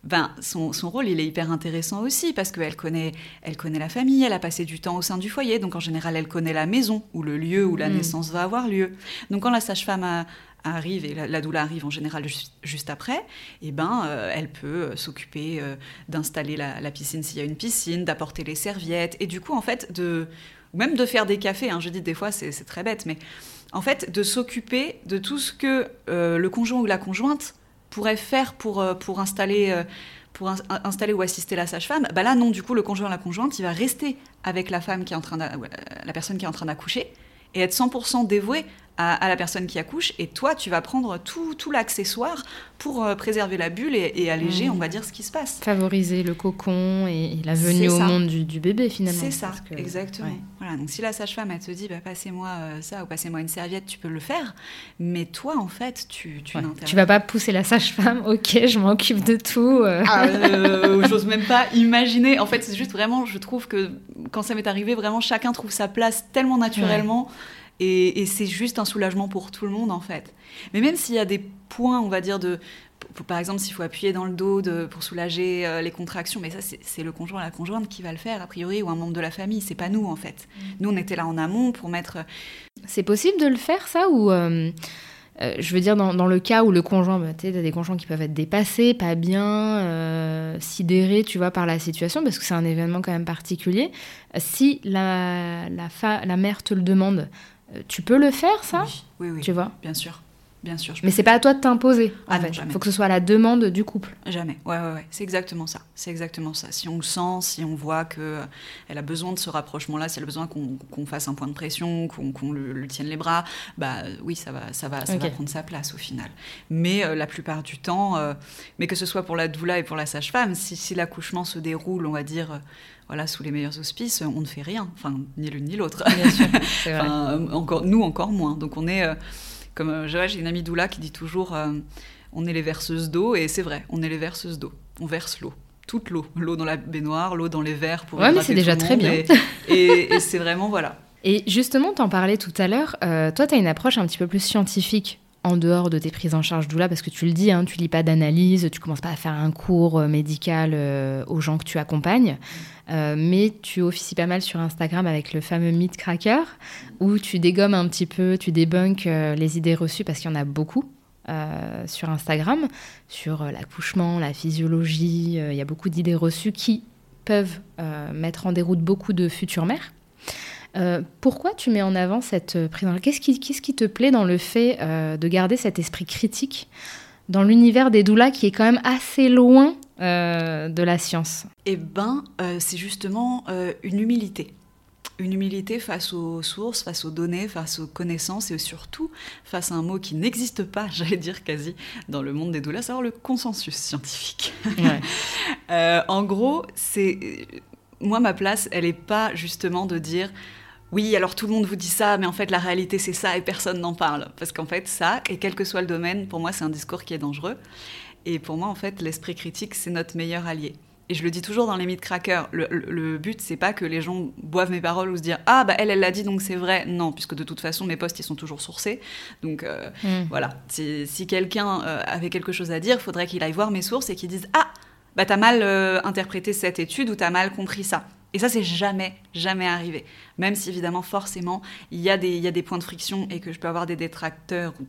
B: ben, son, rôle, il est hyper intéressant aussi parce qu'elle connaît, elle connaît la famille, elle a passé du temps au sein du foyer, donc en général, elle connaît la maison ou le lieu où la mm. naissance va avoir lieu. Donc quand la sage-femme arrive et la, doula arrive en général juste, après, et eh ben, euh, elle peut euh, s'occuper euh, d'installer la, la, piscine s'il y a une piscine, d'apporter les serviettes et du coup, en fait, de ou même de faire des cafés. Hein, je dis des fois, c'est très bête, mais en fait, de s'occuper de tout ce que euh, le conjoint ou la conjointe pourrait faire pour, euh, pour installer. Euh, pour installer ou assister la sage-femme, bah là non, du coup le conjoint ou la conjointe, il va rester avec la femme qui est en train la personne qui est en train d'accoucher et être 100% dévoué à, la personne qui accouche, et toi, tu vas prendre tout, tout l'accessoire pour euh, préserver la bulle et, alléger, mmh. on va dire, ce qui se passe.
A: Favoriser le cocon et, la venue au monde du, bébé, finalement.
B: C'est ça, exactement. Voilà, donc si la sage-femme, elle te dit, bah, passez-moi euh, ça ou passez-moi une serviette, tu peux le faire, mais toi, en fait, tu, tu
A: Tu vas pas pousser la sage-femme, ok, je m'occupe de tout.
B: Euh. Ah, j'ose même pas imaginer. En fait, c'est juste vraiment, je trouve que quand ça m'est arrivé, vraiment, chacun trouve sa place tellement naturellement. Et, c'est juste un soulagement pour tout le monde, en fait. Mais même s'il y a des points, on va dire, de. Par exemple, s'il faut appuyer dans le dos de, pour soulager euh, les contractions, mais ça, c'est le conjoint, la conjointe qui va le faire, a priori, ou un membre de la famille. C'est pas nous, en fait. Mm. Nous, on était là en amont pour mettre.
A: C'est possible de le faire, ça Ou. Euh, euh, je veux dire, dans, le cas où le conjoint, bah, tu as des conjoints qui peuvent être dépassés, pas bien, sidérés, tu vois, par la situation, parce que c'est un événement quand même particulier. Si la, la, la mère te le demande, euh, tu peux le faire, ça
B: Oui, oui,
A: Tu vois
B: Bien sûr. Bien sûr.
A: Mais c'est pas à toi de t'imposer. Ah Il faut que ce soit la demande du couple.
B: Jamais. Ouais, ouais, ouais. C'est exactement ça. C'est exactement ça. Si on le sent, si on voit que euh, elle a besoin de ce rapprochement-là, si elle a besoin qu'on fasse un point de pression, qu'on le, tienne les bras, bah oui, ça va, ça va, ça va prendre sa place au final. Mais euh, la plupart du temps, mais que ce soit pour la doula et pour la sage-femme, si, si l'accouchement se déroule, on va dire voilà, sous les meilleurs auspices, on ne fait rien. Enfin, ni l'une ni l'autre. encore, nous, encore moins. Donc, on est. Euh, comme euh, j'ai une amie Doula qui dit toujours euh, on est les verseuses d'eau, et c'est vrai, on est les verseuses d'eau. On verse l'eau. Toute l'eau. L'eau dans la baignoire, l'eau dans les verres pour.
A: Ouais, mais c'est déjà très bien.
B: Et, et, c'est vraiment, voilà.
A: Et justement, t'en parlais tout à l'heure, toi, tu as une approche un petit peu plus scientifique en dehors de tes prises en charge doula, parce que tu le dis, hein, tu lis pas d'analyse, tu commences pas à faire un cours euh, médical euh, aux gens que tu accompagnes, euh, mais tu officies pas mal sur Instagram avec le fameux Meat Cracker, où tu dégommes un petit peu, tu débunkes les idées reçues, parce qu'il y en a beaucoup. sur Instagram, sur l'accouchement, la physiologie, il y a beaucoup d'idées reçues qui peuvent mettre en déroute beaucoup de futures mères. Euh, pourquoi tu mets en avant cette euh, prise en Qu'est-ce qui, te plaît dans le fait euh, de garder cet esprit critique dans l'univers des doulas qui est quand même assez loin de la science
B: Eh ben, c'est justement une humilité. Une humilité face aux sources, face aux données, face aux connaissances et surtout face à un mot qui n'existe pas, j'allais dire quasi, dans le monde des doulas, c'est le consensus scientifique. en gros, c'est moi ma place, elle n'est pas justement de dire oui, alors tout le monde vous dit ça, mais en fait la réalité c'est ça et personne n'en parle. Parce qu'en fait ça, et quel que soit le domaine, pour moi c'est un discours qui est dangereux. Et pour moi en fait l'esprit critique c'est notre meilleur allié. Et je le dis toujours dans les mythes crackers, le, le, but c'est pas que les gens boivent mes paroles ou se dire ah bah elle elle l'a dit donc c'est vrai. Non, puisque de toute façon mes posts ils sont toujours sourcés. Donc euh, hmm. voilà, si, quelqu'un euh, avait quelque chose à dire, il faudrait qu'il aille voir mes sources et qu'il dise ah bah t'as mal euh, interprété cette étude ou t'as mal compris ça. Et ça, c'est jamais, jamais arrivé. Même si, évidemment, forcément, il y, a des, il y a des points de friction et que je peux avoir des détracteurs ou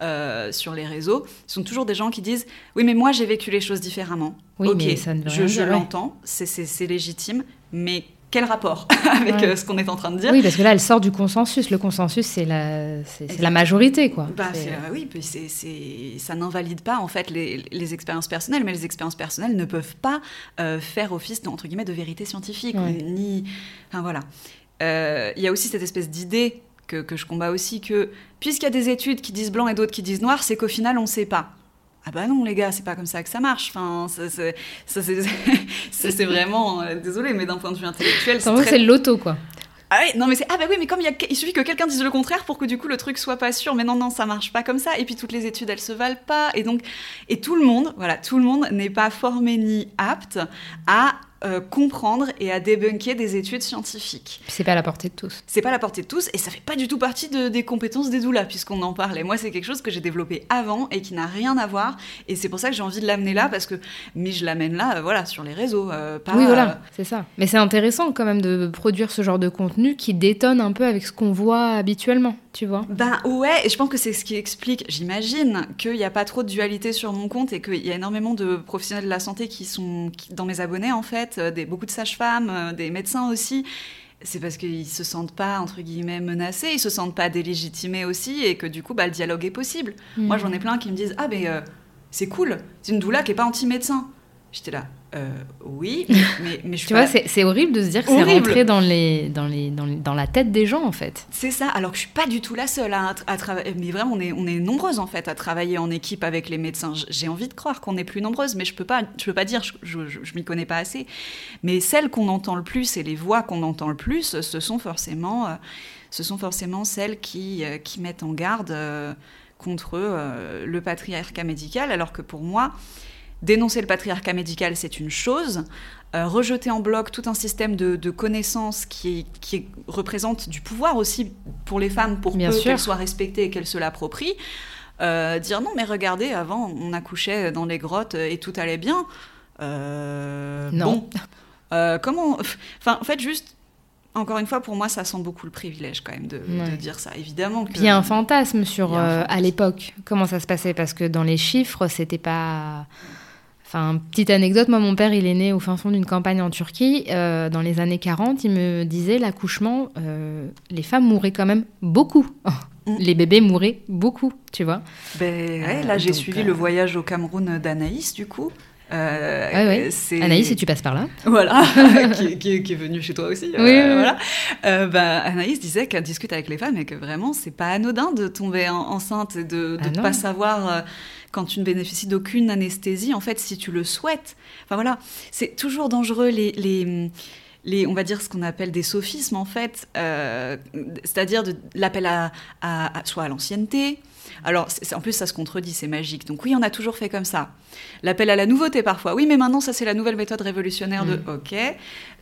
B: Euh, sur les réseaux. Ce sont toujours des gens qui disent Oui, mais moi, j'ai vécu les choses différemment.
A: Oui, mais ça ne
B: je, je l'entends, c'est légitime, mais quel rapport avec euh, ce qu'on est en train de dire?
A: Oui, parce que là, elle sort du consensus. Le consensus, c'est la, c'est, la majorité, quoi.
B: Bah, oui, c'est, c'est, ça n'invalide pas en fait les, les, expériences personnelles, mais les expériences personnelles ne peuvent pas euh, faire office entre guillemets de vérité scientifique, ni, enfin voilà. Il y a aussi cette espèce d'idée que, que je combats aussi, que puisqu'il y a des études qui disent blanc et d'autres qui disent noir, c'est qu'au final, on ne sait pas. Ah bah non les gars, c'est pas comme ça que ça marche. Enfin, ça, c'est vraiment, euh, désolé, mais d'un point de vue intellectuel,
A: c'est très... l'auto quoi.
B: Ah oui, non mais c'est ah bah oui, mais comme il, y a, il suffit que quelqu'un dise le contraire pour que du coup le truc soit pas sûr. Mais non non, ça marche pas comme ça. Et puis toutes les études elles se valent pas. Et donc et tout le monde, voilà, tout le monde n'est pas formé ni apte à euh, comprendre et à débunker des études scientifiques.
A: C'est pas à la portée de tous.
B: C'est pas à la portée de tous et ça fait pas du tout partie de, des compétences des doulas puisqu'on en parlait. Moi, c'est quelque chose que j'ai développé avant et qui n'a rien à voir et c'est pour ça que j'ai envie de l'amener là parce que mais je l'amène là, euh, voilà, sur les réseaux.
A: Euh, oui, voilà, c'est ça. Mais c'est intéressant quand même de produire ce genre de contenu qui détonne un peu avec ce qu'on voit habituellement, tu vois.
B: Ben ouais, et je pense que c'est ce qui explique, j'imagine, qu'il n'y a pas trop de dualité sur mon compte et qu'il y a énormément de professionnels de la santé qui sont dans mes abonnés en fait euh, des, beaucoup de sages-femmes, euh, des médecins aussi, c'est parce qu'ils se sentent pas entre guillemets menacés, ils se sentent pas délégitimés aussi, et que du coup, bah, le dialogue est possible. Moi, j'en ai plein qui me disent ah mais euh, c'est cool, c'est une doula qui est pas anti-médecin. J'étais là, euh, oui, mais, mais je
A: Tu vois, c'est horrible de se dire que c'est rentré dans, les, dans, les, dans, la tête des gens, en fait.
B: C'est ça, alors que je suis pas du tout la seule à, travailler. Mais vraiment, on est, on est nombreuses, en fait, à travailler en équipe avec les médecins. J'ai envie de croire qu'on est plus nombreuses, mais je peux pas, je peux pas dire, je, je, m'y connais pas assez. Mais celles qu'on entend le plus et les voix qu'on entend le plus, ce sont forcément, euh, ce sont forcément celles qui, euh, qui mettent en garde contre le patriarcat médical, alors que pour moi, Dénoncer le patriarcat médical, c'est une chose. Euh, rejeter en bloc tout un système de, connaissances qui, qui, représente du pouvoir aussi pour les femmes, pour qu'elles soient respectées et qu'elles se l'approprient. Euh, dire non, mais regardez, avant, on accouchait dans les grottes et tout allait bien.
A: Euh, non.
B: Bon. comment. Enfin, en fait, juste encore une fois, pour moi, ça sent beaucoup le privilège quand même de, dire ça. Évidemment
A: il y a un fantasme sur à l'époque comment ça se passait? Parce que dans les chiffres, c'était pas Enfin, petite anecdote, moi, mon père, il est né au fin fond d'une campagne en Turquie. Euh, dans les années 40, il me disait, l'accouchement, euh, les femmes mouraient quand même beaucoup. Mm. les bébés mouraient beaucoup, tu vois.
B: Ben, ouais, là, j'ai suivi le voyage au Cameroun d'Anaïs, du coup.
A: Euh, Anaïs, si tu passes par là.
B: Voilà, qui, est venue chez toi aussi.
A: Oui,
B: voilà. Ben, Anaïs disait qu'elle discute avec les femmes et que vraiment, c'est pas anodin de tomber enceinte et de ne ah pas savoir quand tu ne bénéficies d'aucune anesthésie, en fait, si tu le souhaites. Enfin voilà, c'est toujours dangereux les, les, les, on va dire ce qu'on appelle des sophismes en fait, euh, c'est-à-dire l'appel à, à, soit à l'ancienneté. Alors en plus ça se contredit, c'est magique. Donc oui, on a toujours fait comme ça. L'appel à la nouveauté parfois. Oui, mais maintenant ça c'est la nouvelle méthode révolutionnaire de. Mm. Ok.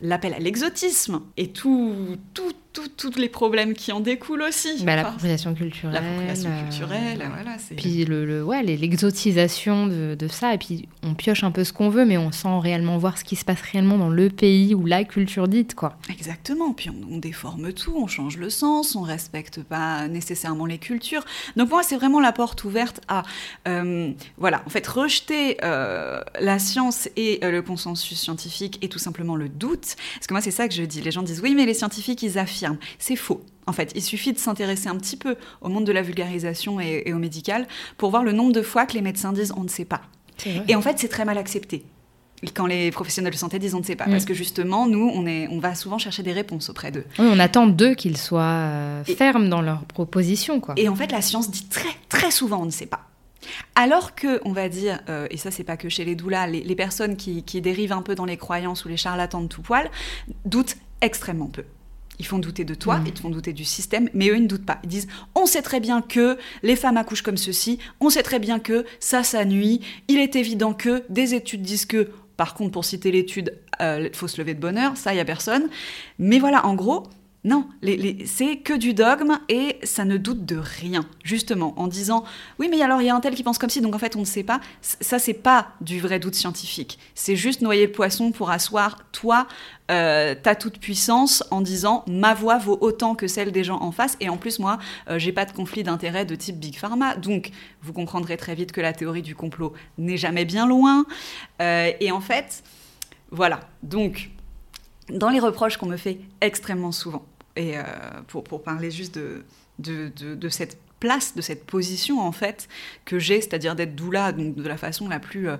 B: L'appel à l'exotisme et tout, tout, tous les problèmes qui en découlent aussi.
A: Bah, L'appropriation culturelle.
B: L'appropriation culturelle, voilà.
A: Puis le, le ouais, l'exotisation de, de, ça, et puis on pioche un peu ce qu'on veut, mais on sent réellement voir ce qui se passe réellement dans le pays ou la culture dite, quoi.
B: Exactement, puis on, déforme tout, on change le sens, on respecte pas nécessairement les cultures. Donc moi, c'est vraiment la porte ouverte à, euh, voilà, en fait, rejeter euh, la science et euh, le consensus scientifique et tout simplement le doute. Parce que moi, c'est ça que je dis. Les gens disent, oui, mais les scientifiques, ils affirment c'est faux. En fait, il suffit de s'intéresser un petit peu au monde de la vulgarisation et, au médical pour voir le nombre de fois que les médecins disent on ne sait pas. Et en fait, c'est très mal accepté quand les professionnels de santé disent on ne sait pas. Parce que justement, nous, on, est, on va souvent chercher des réponses auprès d'eux.
A: Oui, on attend d'eux qu'ils soient euh, fermes dans leurs propositions. Quoi.
B: Et en fait, la science dit très, très souvent on ne sait pas. Alors que, on va dire, euh, et ça c'est pas que chez les doulas, les, personnes qui, qui, dérivent un peu dans les croyances ou les charlatans de tout poil, doutent extrêmement peu. Ils font douter de toi, mm. ils te font douter du système, mais eux, ils ne doutent pas. Ils disent on sait très bien que les femmes accouchent comme ceci, on sait très bien que ça, ça nuit. Il est évident que des études disent que, par contre, pour citer l'étude, il euh, faut se lever de bonheur, ça, il n'y a personne. Mais voilà, en gros, non, c'est que du dogme et ça ne doute de rien. Justement, en disant oui, mais alors il y a un tel qui pense comme si, donc en fait on ne sait pas. Ça, c'est pas du vrai doute scientifique. C'est juste noyer le poisson pour asseoir toi euh, ta toute puissance en disant ma voix vaut autant que celle des gens en face et en plus moi euh, j'ai pas de conflit d'intérêt de type big pharma. Donc vous comprendrez très vite que la théorie du complot n'est jamais bien loin. Euh, et en fait, voilà. Donc dans les reproches qu'on me fait extrêmement souvent, et euh, pour, pour, parler juste de, de, de, cette place, de cette position en fait que j'ai, c'est-à-dire d'être doula donc de la façon la plus, euh,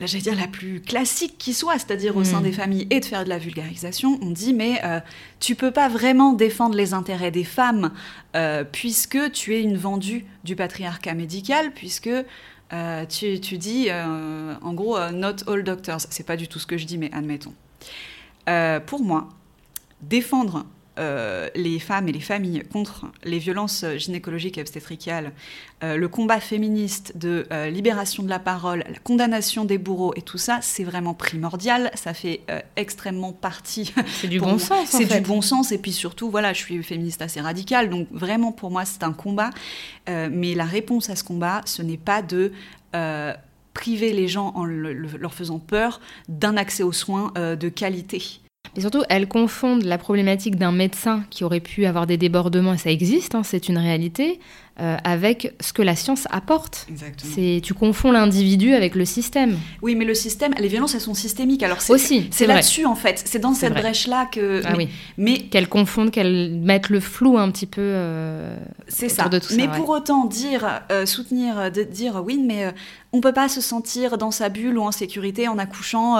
B: là j'allais dire la plus classique qui soit, c'est-à-dire au sein
A: Mm.
B: des familles, et de faire de la vulgarisation, on dit mais euh, tu peux pas vraiment défendre les intérêts des femmes euh, puisque tu es une vendue du patriarcat médical, puisque tu, tu dis en gros not all doctors. C'est pas du tout ce que je dis, mais admettons. Pour moi, défendre euh, les femmes et les familles contre les violences gynécologiques et obstétricales, euh, le combat féministe de euh, libération de la parole, la condamnation des bourreaux et tout ça, c'est vraiment primordial. Ça fait extrêmement partie.
A: C'est du bon
B: moi.
A: sens, en
B: C'est du bon sens et puis surtout, voilà, je suis féministe assez radicale, donc vraiment pour moi c'est un combat. Mais la réponse à ce combat, ce n'est pas de priver les gens en le- le- leur faisant peur d'un accès aux soins euh, de qualité.
A: Et surtout, elles confondent la problématique d'un médecin qui aurait pu avoir des débordements, et ça existe, hein, c'est une réalité, euh, avec ce que la science apporte.
B: Exactement.
A: C'est, tu confonds l'individu avec le système.
B: Oui, mais le système, les violences, elles sont systémiques. Alors c'est
A: Aussi, c'est
B: là-dessus en fait. C'est dans cette
A: vrai.
B: brèche-là que.
A: Ah
B: mais
A: oui.
B: mais
A: Qu'elles confondent, qu'elles mettent le flou un petit peu. euh,
B: C'est
A: autour
B: ça.
A: de tout ça,
B: mais
A: ouais.
B: pour autant, dire, euh, soutenir, euh, de, dire oui, mais on peut pas se sentir dans sa bulle ou en sécurité en accouchant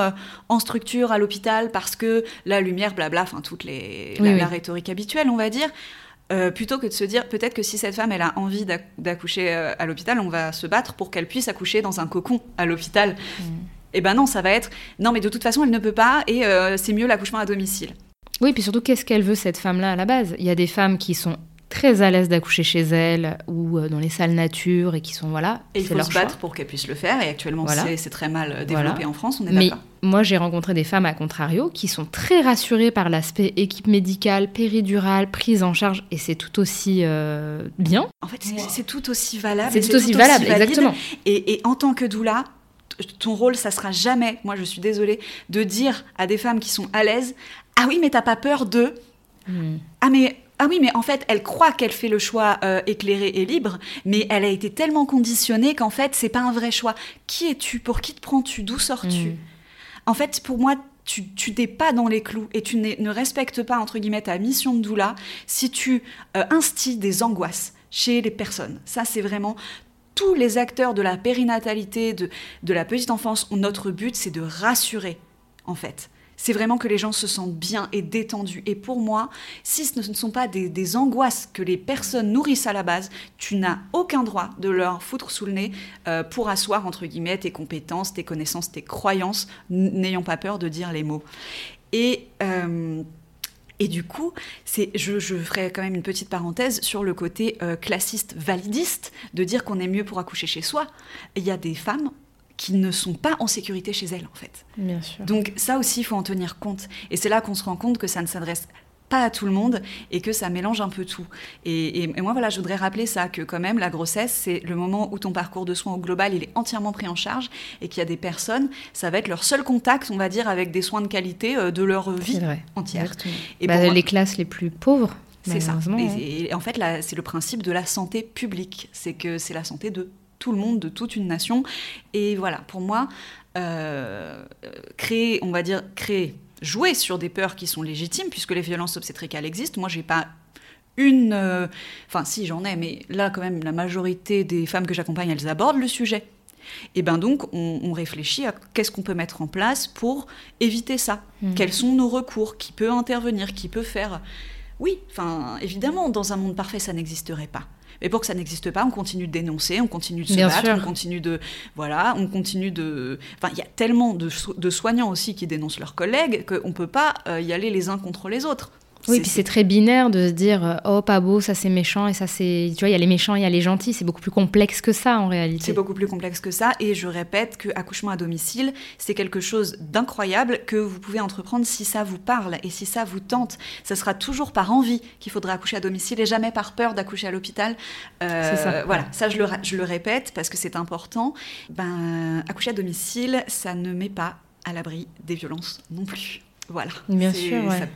B: en structure à l'hôpital parce que la lumière, blabla, enfin toute les,
A: Oui,
B: la,
A: oui.
B: la rhétorique habituelle, on va dire. Euh, plutôt que de se dire peut-être que si cette femme elle a envie d'ac- d'accoucher euh, à l'hôpital, on va se battre pour qu'elle puisse accoucher dans un cocon à l'hôpital.
A: Mm.
B: Et ben non, ça va être non mais de toute façon elle ne peut pas et euh, c'est mieux l'accouchement à domicile.
A: Oui, puis surtout, qu'est-ce qu'elle veut, cette femme-là, à la base? Il y a des femmes qui sont très à l'aise d'accoucher chez elles ou dans les salles nature et qui sont, voilà,
B: Et il faut
A: leur
B: se
A: choix.
B: battre pour qu'elle puisse le faire et actuellement
A: Voilà.
B: c'est- très mal développé
A: Voilà.
B: en France, on est d'accord.
A: Moi, j'ai rencontré des femmes, à contrario, qui sont très rassurées par l'aspect équipe médicale, péridurale, prise en charge, et c'est tout aussi euh, bien.
B: En fait, c'est- tout aussi valable.
A: C'est tout aussi valable, exactement.
B: Et, et en tant que doula, ton rôle, ça sera jamais, moi je suis désolée, de dire à des femmes qui sont à l'aise Ah oui, mais t'as pas peur de?
A: Hmm.
B: Ah, mais. Ah oui, mais en fait, elle croit qu'elle fait le choix euh, éclairé et libre, mais elle a été tellement conditionnée qu'en fait, c'est pas un vrai choix. Qui es-tu? Pour qui te prends-tu? D'où sors-tu?
A: Mm.
B: En fait, pour moi, tu, tu n'es pas dans les clous et tu ne respectes pas, entre guillemets, ta mission de doula si tu euh, instilles des angoisses chez les personnes. Ça, c'est vraiment tous les acteurs de la périnatalité, de, de la petite enfance, notre but, c'est de rassurer, en fait. C'est vraiment que les gens se sentent bien et détendus. Et pour moi, si ce ne sont pas des, angoisses que les personnes nourrissent à la base, tu n'as aucun droit de leur foutre sous le nez euh, pour asseoir, entre guillemets, tes compétences, tes connaissances, tes croyances, n'ayant pas peur de dire les mots. Et... euh, et du coup, c'est, je, je ferai quand même une petite parenthèse sur le côté euh, classiste validiste de dire qu'on est mieux pour accoucher chez soi. Il y a des femmes qui ne sont pas en sécurité chez elles, en fait.
A: Bien sûr.
B: Donc ça aussi, il faut en tenir compte. Et c'est là qu'on se rend compte que ça ne s'adresse pas à tout le monde et que ça mélange un peu tout. Et, et- et moi, voilà, je voudrais rappeler ça, que quand même, la grossesse, c'est le moment où ton parcours de soins au global, il est entièrement pris en charge et qu'il y a des personnes, ça va être leur seul contact, on va dire, avec des soins de qualité euh, de leur vie
A: vrai.
B: entière.
A: Exactement.
B: Et
A: Bah,
B: moi-
A: les classes les plus pauvres,
B: c'est ça. Et, et en fait, c'est le principe de la santé publique. C'est que c'est la santé de tout le monde, de toute une nation. Et voilà, pour moi, euh, créer, on va dire, créer, jouer sur des peurs qui sont légitimes, puisque les violences obstétricales existent. Moi, j'ai pas une. euh, Enfin, si, j'en ai, mais là, quand même, la majorité des femmes que j'accompagne, elles abordent le sujet. Et ben donc, on, on réfléchit à qu'est-ce qu'on peut mettre en place pour éviter ça.
A: Mhm.
B: Quels sont nos recours? Qui peut intervenir? Qui peut faire? Oui, enfin, évidemment, dans un monde parfait, ça n'existerait pas. Mais pour que ça n'existe pas, on continue de dénoncer, on continue de se
A: Bien
B: battre,
A: sûr.
B: on continue de voilà, on continue de. Enfin, il y a tellement de, so- de soignants aussi qui dénoncent leurs collègues qu'on peut pas euh, y aller les uns contre les autres.
A: Oui, puis c'est très binaire de se dire euh, oh pas beau, ça c'est méchant et ça c'est tu vois il y a les méchants, il y a les gentils, c'est beaucoup plus complexe que ça en réalité.
B: C'est beaucoup plus complexe que ça et je répète que accouchement à domicile, c'est quelque chose d'incroyable que vous pouvez entreprendre si ça vous parle et si ça vous tente. Ça sera toujours par envie qu'il faudra accoucher à domicile et jamais par peur d'accoucher à l'hôpital. Euh,
A: C'est ça.
B: Voilà, ça je le, ra- je le répète parce que c'est important. Ben, accoucher à domicile, ça ne met pas à l'abri des violences non plus. Voilà.
A: Bien sûr, ouais.
B: Ça,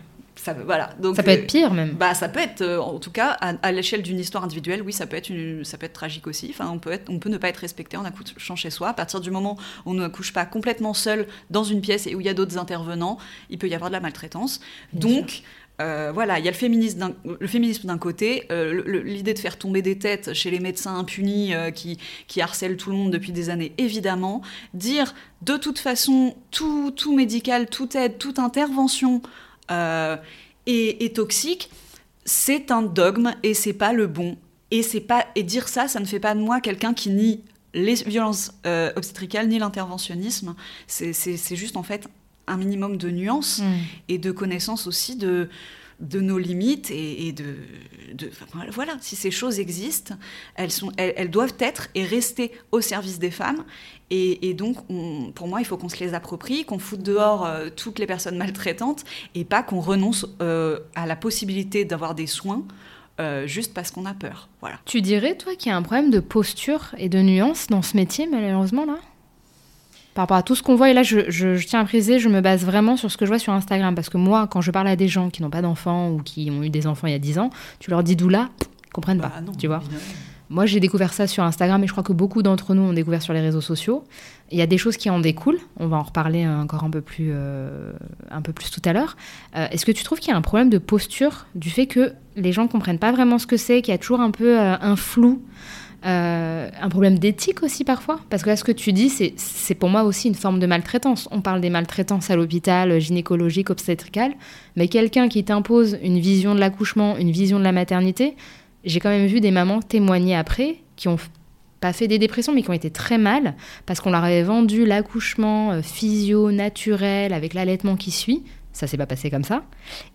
B: ça- voilà. Donc,
A: ça peut
B: euh,
A: être pire même.
B: bah, ça peut être, euh, en tout cas, à, à l'échelle d'une histoire individuelle, oui, ça peut être, une- ça peut être tragique aussi. Enfin, on peut, être, on peut ne pas être respecté en accouchant chez soi. À partir du moment où on n'accouche pas complètement seul dans une pièce et où il y a d'autres intervenants, il peut y avoir de la maltraitance.
A: Bien
B: Donc, Euh, voilà, il y a le féminisme le féminisme d'un côté, euh, l'idée de faire tomber des têtes chez les médecins impunis euh, qui, qui, harcèlent tout le monde depuis des années, évidemment. Dire de toute façon, tout, tout médical, toute aide, toute intervention est, toxique, c'est un dogme et c'est pas le bon. Et, c'est pas, et dire ça, ça ne fait pas de moi quelqu'un qui nie les violences obstétricales ni l'interventionnisme. C'est juste en fait un minimum de nuances mm. et de connaissance aussi de, de nos limites et, de, voilà si ces choses existent elles sont elles, doivent être et rester au service des femmes et, donc pour moi il faut qu'on se les approprie qu'on foute dehors euh, toutes les personnes maltraitantes et pas qu'on renonce euh, à la possibilité d'avoir des soins euh, juste parce qu'on a peur voilà
A: tu dirais toi qu'il y a un problème de posture et de nuance dans ce métier malheureusement là? Par rapport à tout ce qu'on voit. Et là, je, tiens à préciser, je me base vraiment sur ce que je vois sur Instagram. Parce que moi, quand je parle à des gens qui n'ont pas d'enfants ou qui ont eu des enfants il y a 10 ans, tu leur dis doula, ils comprennent pas. Bah tu vois Moi, j'ai découvert ça sur Instagram et je crois que beaucoup d'entre nous ont découvert sur les réseaux sociaux. Il y a des choses qui en découlent. On va en reparler encore un peu plus, euh, un peu plus tout à l'heure. Euh, est-ce que tu trouves qu'il y a un problème de posture du fait que les gens ne comprennent pas vraiment ce que c'est, qu'il y a toujours un peu euh, un flou un problème d'éthique aussi parfois? Parce que là, ce que tu dis, c'est pour moi aussi une forme de maltraitance. On parle des maltraitances à l'hôpital, gynécologique, obstétrical, mais quelqu'un qui t'impose une vision de l'accouchement, une vision de la maternité, j'ai quand même vu des mamans témoigner après qui ont pas fait des dépressions, mais qui ont été très mal parce qu'on leur avait vendu l'accouchement euh, physio, naturel, avec l'allaitement qui suit. Ça s'est pas passé comme ça.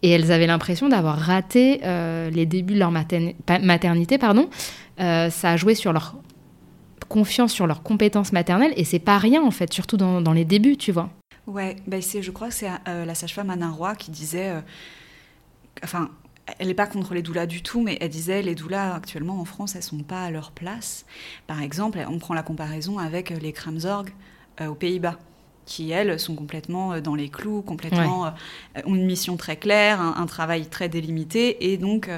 A: Et elles avaient l'impression d'avoir raté euh, les débuts de leur maternité, pardon, euh, ça a joué sur leur confiance, sur leurs compétences maternelles, et c'est pas rien en fait, surtout dans, les débuts, tu vois.
B: Ouais, ben je crois que c'est la sage-femme Anna Roy qui disait, enfin, elle n'est pas contre les doulas du tout, mais elle disait les doulas actuellement en France, elles sont pas à leur place. Par exemple, on prend la comparaison avec les Kramzorg aux Pays-Bas qui, elles, sont complètement dans les clous, complètement ont une mission très claire, un, un, travail très délimité, et donc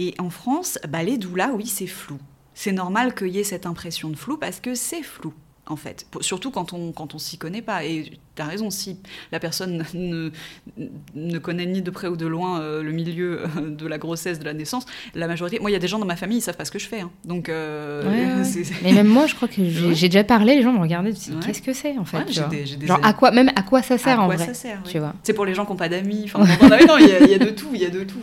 B: et en France, bah, les doulas, oui, c'est flou. C'est normal qu'il y ait cette impression de flou parce que c'est flou en fait. Surtout quand on quand on s'y connaît pas. Et tu as raison, si la personne ne, ne connaît ni de près ou de loin euh, le milieu euh, de la grossesse, de la naissance, la majorité. Moi, il y a des gens dans ma famille, ils savent pas ce que je fais. Hein. Donc.
A: Euh, Mais même moi, je crois que j'ai déjà parlé, les gens me regardaient, qu'est-ce que c'est en fait Genre à quoi, même à quoi ça sert en vrai ça sert, tu vois
B: C'est pour les gens qui n'ont pas d'amis. Enfin, non, il y, a de tout, il y a de tout.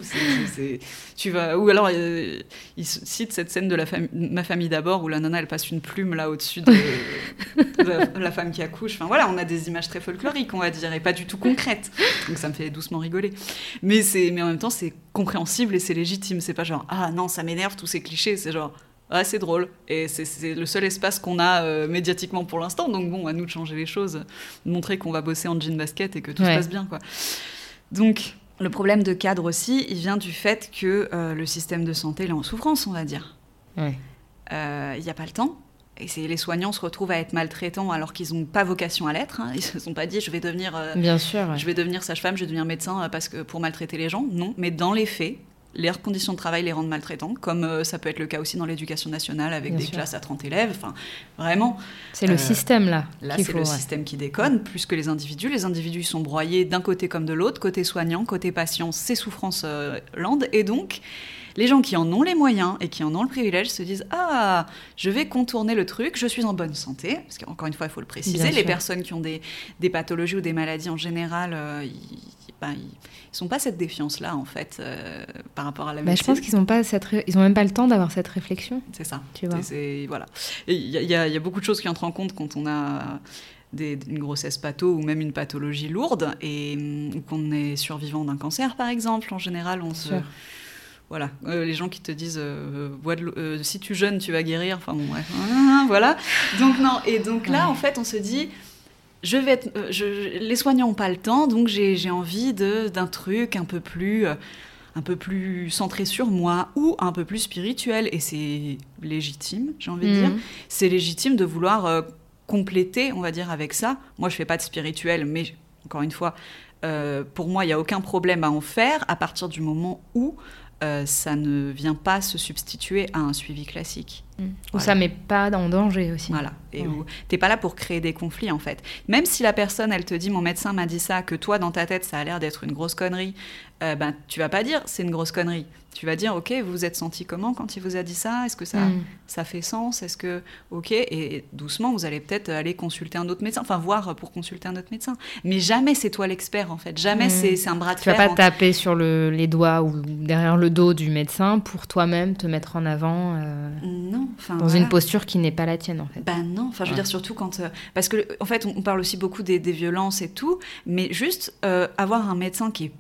B: tu vas ou alors il cite cette scène de la ma famille d'abord où la nana elle passe une plume là au-dessus de la, femme qui accouche. Enfin voilà, on a des images très folkloriques, on va dire, et pas du tout concrètes. Donc ça me fait doucement rigoler. Mais, mais en même temps, c'est compréhensible et c'est légitime. C'est pas genre, ah non, ça m'énerve, tous ces clichés. C'est genre, ah, c'est drôle. Et c'est le seul espace qu'on a euh, médiatiquement pour l'instant. Donc bon, à nous de changer les choses, de montrer qu'on va bosser en jean basket et que tout se passe bien. quoi. Donc, le problème de cadre aussi, il vient du fait que euh, le système de santé est en souffrance, on va dire. Euh, il n'y a pas le temps et les soignants se retrouvent à être maltraitants alors qu'ils n'ont pas vocation à l'être. Hein. Ils ne se sont pas dit je vais devenir, euh,
A: Bien sûr,
B: je vais devenir sage-femme, je vais devenir médecin euh, parce que pour maltraiter les gens. Non, mais dans les faits, leurs conditions de travail les rendent maltraitants, comme euh, ça peut être le cas aussi dans l'éducation nationale avec des classes à 30 élèves. Enfin, vraiment.
A: C'est le système là.
B: Là, c'est le système qui déconne, plus que les individus. Les individus sont broyés d'un côté comme de l'autre, côté soignant, côté patient, c'est souffrance lande. Et donc, les gens qui en ont les moyens et qui en ont le privilège se disent Ah, je vais contourner le truc, je suis en bonne santé. Parce qu'encore une fois, il faut le préciser, les personnes qui ont des, pathologies ou des maladies en général, euh, ils, ben, sont pas cette défiance-là, en fait, euh, par rapport à la
A: bah, Je pense qu'ils n'ont pas cette ils ont même pas le temps d'avoir cette réflexion.
B: C'est ça. Tu vois. voilà. Il y, a beaucoup de choses qui entrent en compte quand on a des, une grossesse patho ou même une pathologie lourde et qu'on est survivant d'un cancer, par exemple. En général, on se... Voilà, euh, les gens qui te disent euh, euh, si tu jeûnes, tu vas guérir. Enfin bon, bref. Ah, voilà. Donc, non. Et donc là, en fait, on se dit je vais être, les soignants n'ont pas le temps, donc j'ai envie d'un truc un peu plus. un peu plus centré sur moi ou un peu plus spirituel. Et c'est légitime, j'ai envie de dire. Mhm. C'est légitime de vouloir compléter, on va dire, avec ça. Moi, je fais pas de spirituel, mais encore une fois, pour moi, il n'y a aucun problème à en faire à partir du moment où ça ne vient pas se substituer à un suivi classique.
A: Mm. Ou ça met pas en danger aussi.
B: Voilà. Et où t'es pas là pour créer des conflits en fait. Même si la personne, elle te dit mon médecin m'a dit ça, que toi dans ta tête ça a l'air d'être une grosse connerie, euh, ben tu vas pas dire c'est une grosse connerie. Tu vas dire ok vous vous êtes senti comment quand il vous a dit ça? Est-ce que ça mm. ça fait sens? Est-ce que ok et doucement vous allez peut-être aller consulter un autre médecin, enfin voir pour consulter un autre médecin. Mais jamais c'est toi l'expert en fait. Jamais mm. c'est un bras de
A: fer. Tu vas pas taper sur le, les doigts ou derrière le dos du médecin pour toi-même te mettre en avant. Euh,
B: non.
A: Dans une posture qui n'est pas la tienne en fait.
B: Ben non. Enfin je veux dire surtout quand euh, parce que en fait on, parle aussi beaucoup des, violences et tout, mais juste euh, avoir un médecin qui est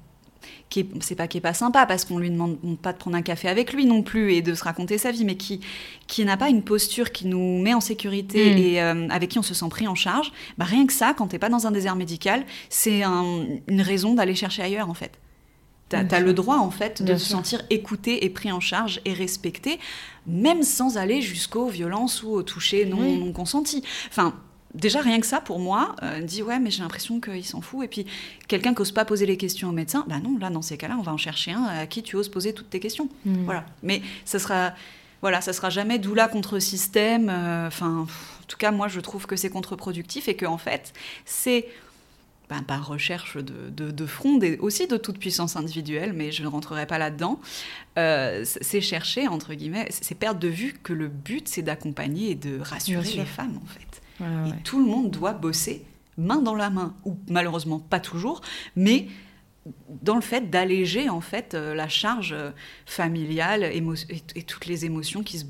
B: qui c'est pas qui est pas sympa parce qu'on lui demande pas de prendre un café avec lui non plus et de se raconter sa vie, mais qui qui n'a pas une posture qui nous met en sécurité mm. et euh, avec qui on se sent pris en charge, bah rien que ça, quand t'es pas dans un désert médical, c'est une raison d'aller chercher ailleurs en fait. T'as as le droit en fait de se sentir écouté et pris en charge et respecté, même sans aller jusqu'aux violences ou au toucher non, non consenti. Enfin, déjà rien que ça pour moi euh, dit ouais mais j'ai l'impression qu'il s'en fout. Et puis quelqu'un qui ose pas poser les questions au médecin bah non là dans ces cas-là on va en chercher un à qui tu oses poser toutes tes questions. Hmm. voilà. Mais ça sera voilà ça sera jamais doula contre système euh, enfin en tout cas moi je trouve que c'est contre-productif et que en fait c'est ben, par recherche de, de, front, et aussi de toute puissance individuelle, mais je ne rentrerai pas là-dedans, euh, c'est chercher, entre guillemets, c'est perdre de vue que le but, c'est d'accompagner et de rassurer les femmes, en fait. Et tout le monde doit bosser main dans la main, ou malheureusement pas toujours, mais dans le fait d'alléger en fait euh, la charge euh, familiale et, toutes les émotions qui se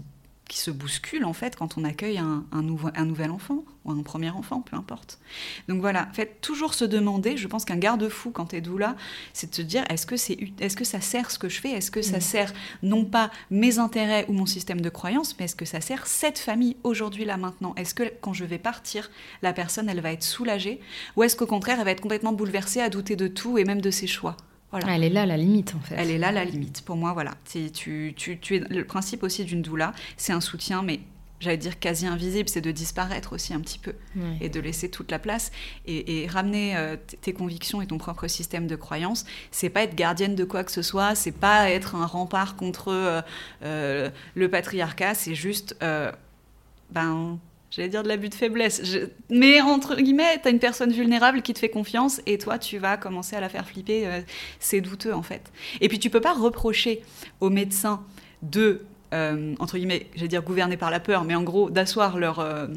B: qui se bouscule en fait quand on accueille un, un, un, nouvel enfant ou un premier enfant, peu importe. Donc voilà, faites toujours se demander, je pense qu'un garde-fou quand t'es doula, c'est de se dire est-ce que, c'est, est-ce que ça sert ce que je fais? Est-ce que ça mm. sert non pas mes intérêts ou mon système de croyance, mais est-ce que ça sert cette famille aujourd'hui, là, maintenant? Est-ce que quand je vais partir, la personne, elle va être soulagée? Ou est-ce qu'au contraire, elle va être complètement bouleversée à douter de tout et même de ses choix?
A: Elle est là la limite en fait.
B: Elle est là la limite. Pour moi, voilà. Tu, tu, tu es le principe aussi d'une doula, c'est un soutien, mais j'allais dire quasi invisible, c'est de disparaître aussi un petit peu et de laisser toute la place et, ramener euh, tes convictions et ton propre système de croyance. C'est pas être gardienne de quoi que ce soit, c'est pas être un rempart contre euh, euh, le patriarcat, c'est juste ben j'allais dire de l'abus de faiblesse. Mais entre guillemets, tu as une personne vulnérable qui te fait confiance et toi, tu vas commencer à la faire flipper. Euh, c'est douteux en fait. Et puis tu peux pas reprocher aux médecins de, euh, entre guillemets, j'allais dire gouverner par la peur, mais en gros d'asseoir leur... Euh,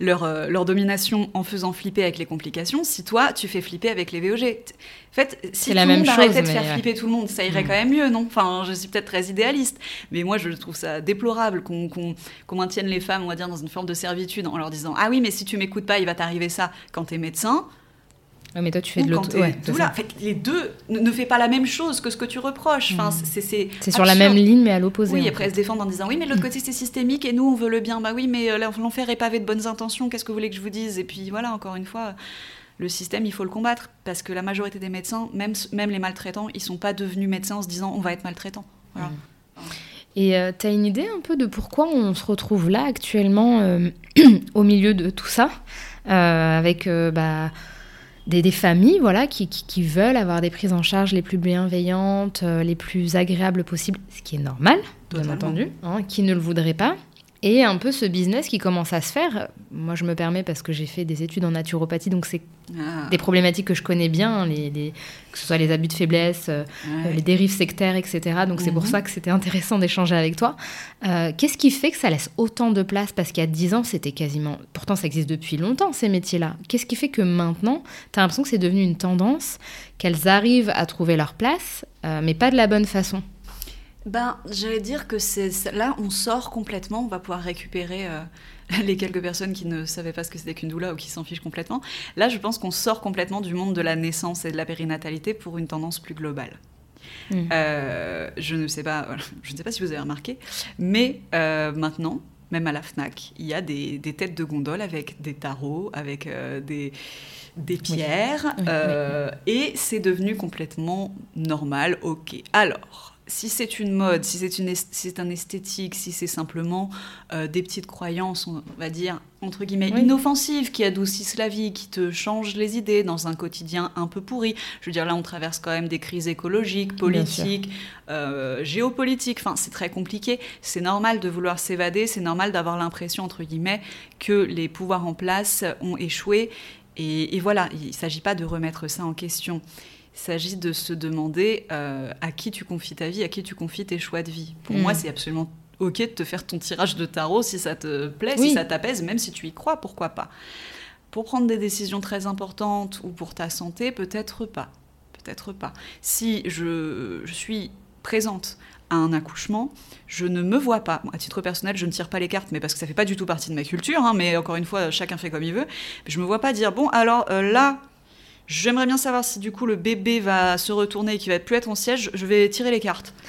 B: leur, leur, domination en faisant flipper avec les complications, si toi, tu fais flipper avec les VOG. En fait, si tout le monde arrêtait de faire flipper tout le monde, ça irait mm. quand même mieux, non? Enfin, je suis peut-être très idéaliste, mais moi, je trouve ça déplorable qu'on maintienne les femmes, on va dire, dans une forme de servitude en leur disant « Ah oui, mais si tu m'écoutes pas, il va t'arriver ça quand t'es médecin ».
A: Mais toi, tu fais de l'auto. Ouais,
B: les deux ne, fait pas la même chose que ce que tu reproches. Enfin, mm.
A: c'est sur la même ligne, mais à l'opposé.
B: Oui, après, elles se défendent en disant oui, mais l'autre mm. côté, c'est systémique et nous, on veut le bien. Bah oui, mais euh, l'enfer est pavé de bonnes intentions. Qu'est-ce que vous voulez que je vous dise? Et puis voilà, encore une fois, le système, il faut le combattre parce que la majorité des médecins, même, même les maltraitants, ils sont pas devenus médecins en se disant on va être maltraitant.
A: Et euh, tu as une idée un peu de pourquoi on se retrouve là actuellement euh, au milieu de tout ça, euh, avec bah, des, familles voilà, qui, qui, veulent avoir des prises en charge les plus bienveillantes, les plus agréables possibles, ce qui est normal, bien entendu, hein, qui ne le voudraient pas, et un peu ce business qui commence à se faire. Moi, je me permets parce que j'ai fait des études en naturopathie, donc c'est ah. des problématiques que je connais bien, les, que ce soit les abus de faiblesse, euh, les dérives sectaires, etc. Donc c'est pour mhm. ça que c'était intéressant d'échanger avec toi. Euh, qu'est-ce qui fait que ça laisse autant de place? Parce qu'il y a 10 ans, c'était quasiment... Pourtant, ça existe depuis longtemps, ces métiers-là. Qu'est-ce qui fait que maintenant, tu as l'impression que c'est devenu une tendance, qu'elles arrivent à trouver leur place, euh, mais pas de la bonne façon?
B: Ben, j'allais dire que c'est là, on sort complètement. On va pouvoir récupérer euh, les quelques personnes qui ne savaient pas ce que c'était qu'une doula ou qui s'en fichent complètement. Là, je pense qu'on sort complètement du monde de la naissance et de la périnatalité pour une tendance plus globale. Mmh. Euh, je ne sais pas, je ne sais pas si vous avez remarqué, mais euh, maintenant, même à la Fnac, il y a des, têtes de gondole avec des tarots, avec des, des pierres, et c'est devenu complètement normal. Ok. Alors si c'est une mode, si c'est, une, c'est un esthétique, si c'est simplement euh, des petites croyances, on va dire, entre guillemets, inoffensives, qui adoucissent la vie, qui te changent les idées dans un quotidien un peu pourri. Je veux dire, là, on traverse quand même des crises écologiques, politiques, euh, géopolitiques. Enfin, c'est très compliqué. C'est normal de vouloir s'évader, c'est normal d'avoir l'impression, entre guillemets, que les pouvoirs en place ont échoué. Et, et voilà, il ne s'agit pas de remettre ça en question. Il s'agit de se demander euh, à qui tu confies ta vie, à qui tu confies tes choix de vie. Pour moi, mm. c'est absolument ok de te faire ton tirage de tarot si ça te plaît, si ça t'apaise, même si tu y crois, pourquoi pas. Pour prendre des décisions très importantes ou pour ta santé, peut-être pas. Peut-être pas. Si je, je suis présente à un accouchement, je ne me vois pas. à titre personnel, je ne tire pas les cartes, mais parce que ça fait pas du tout partie de ma culture. Hein, mais encore une fois, chacun fait comme il veut. Je me vois pas dire bon, alors euh, là, J'aimerais bien savoir si du coup le bébé va se retourner et qu'il va plus être en siège. Je vais tirer les cartes.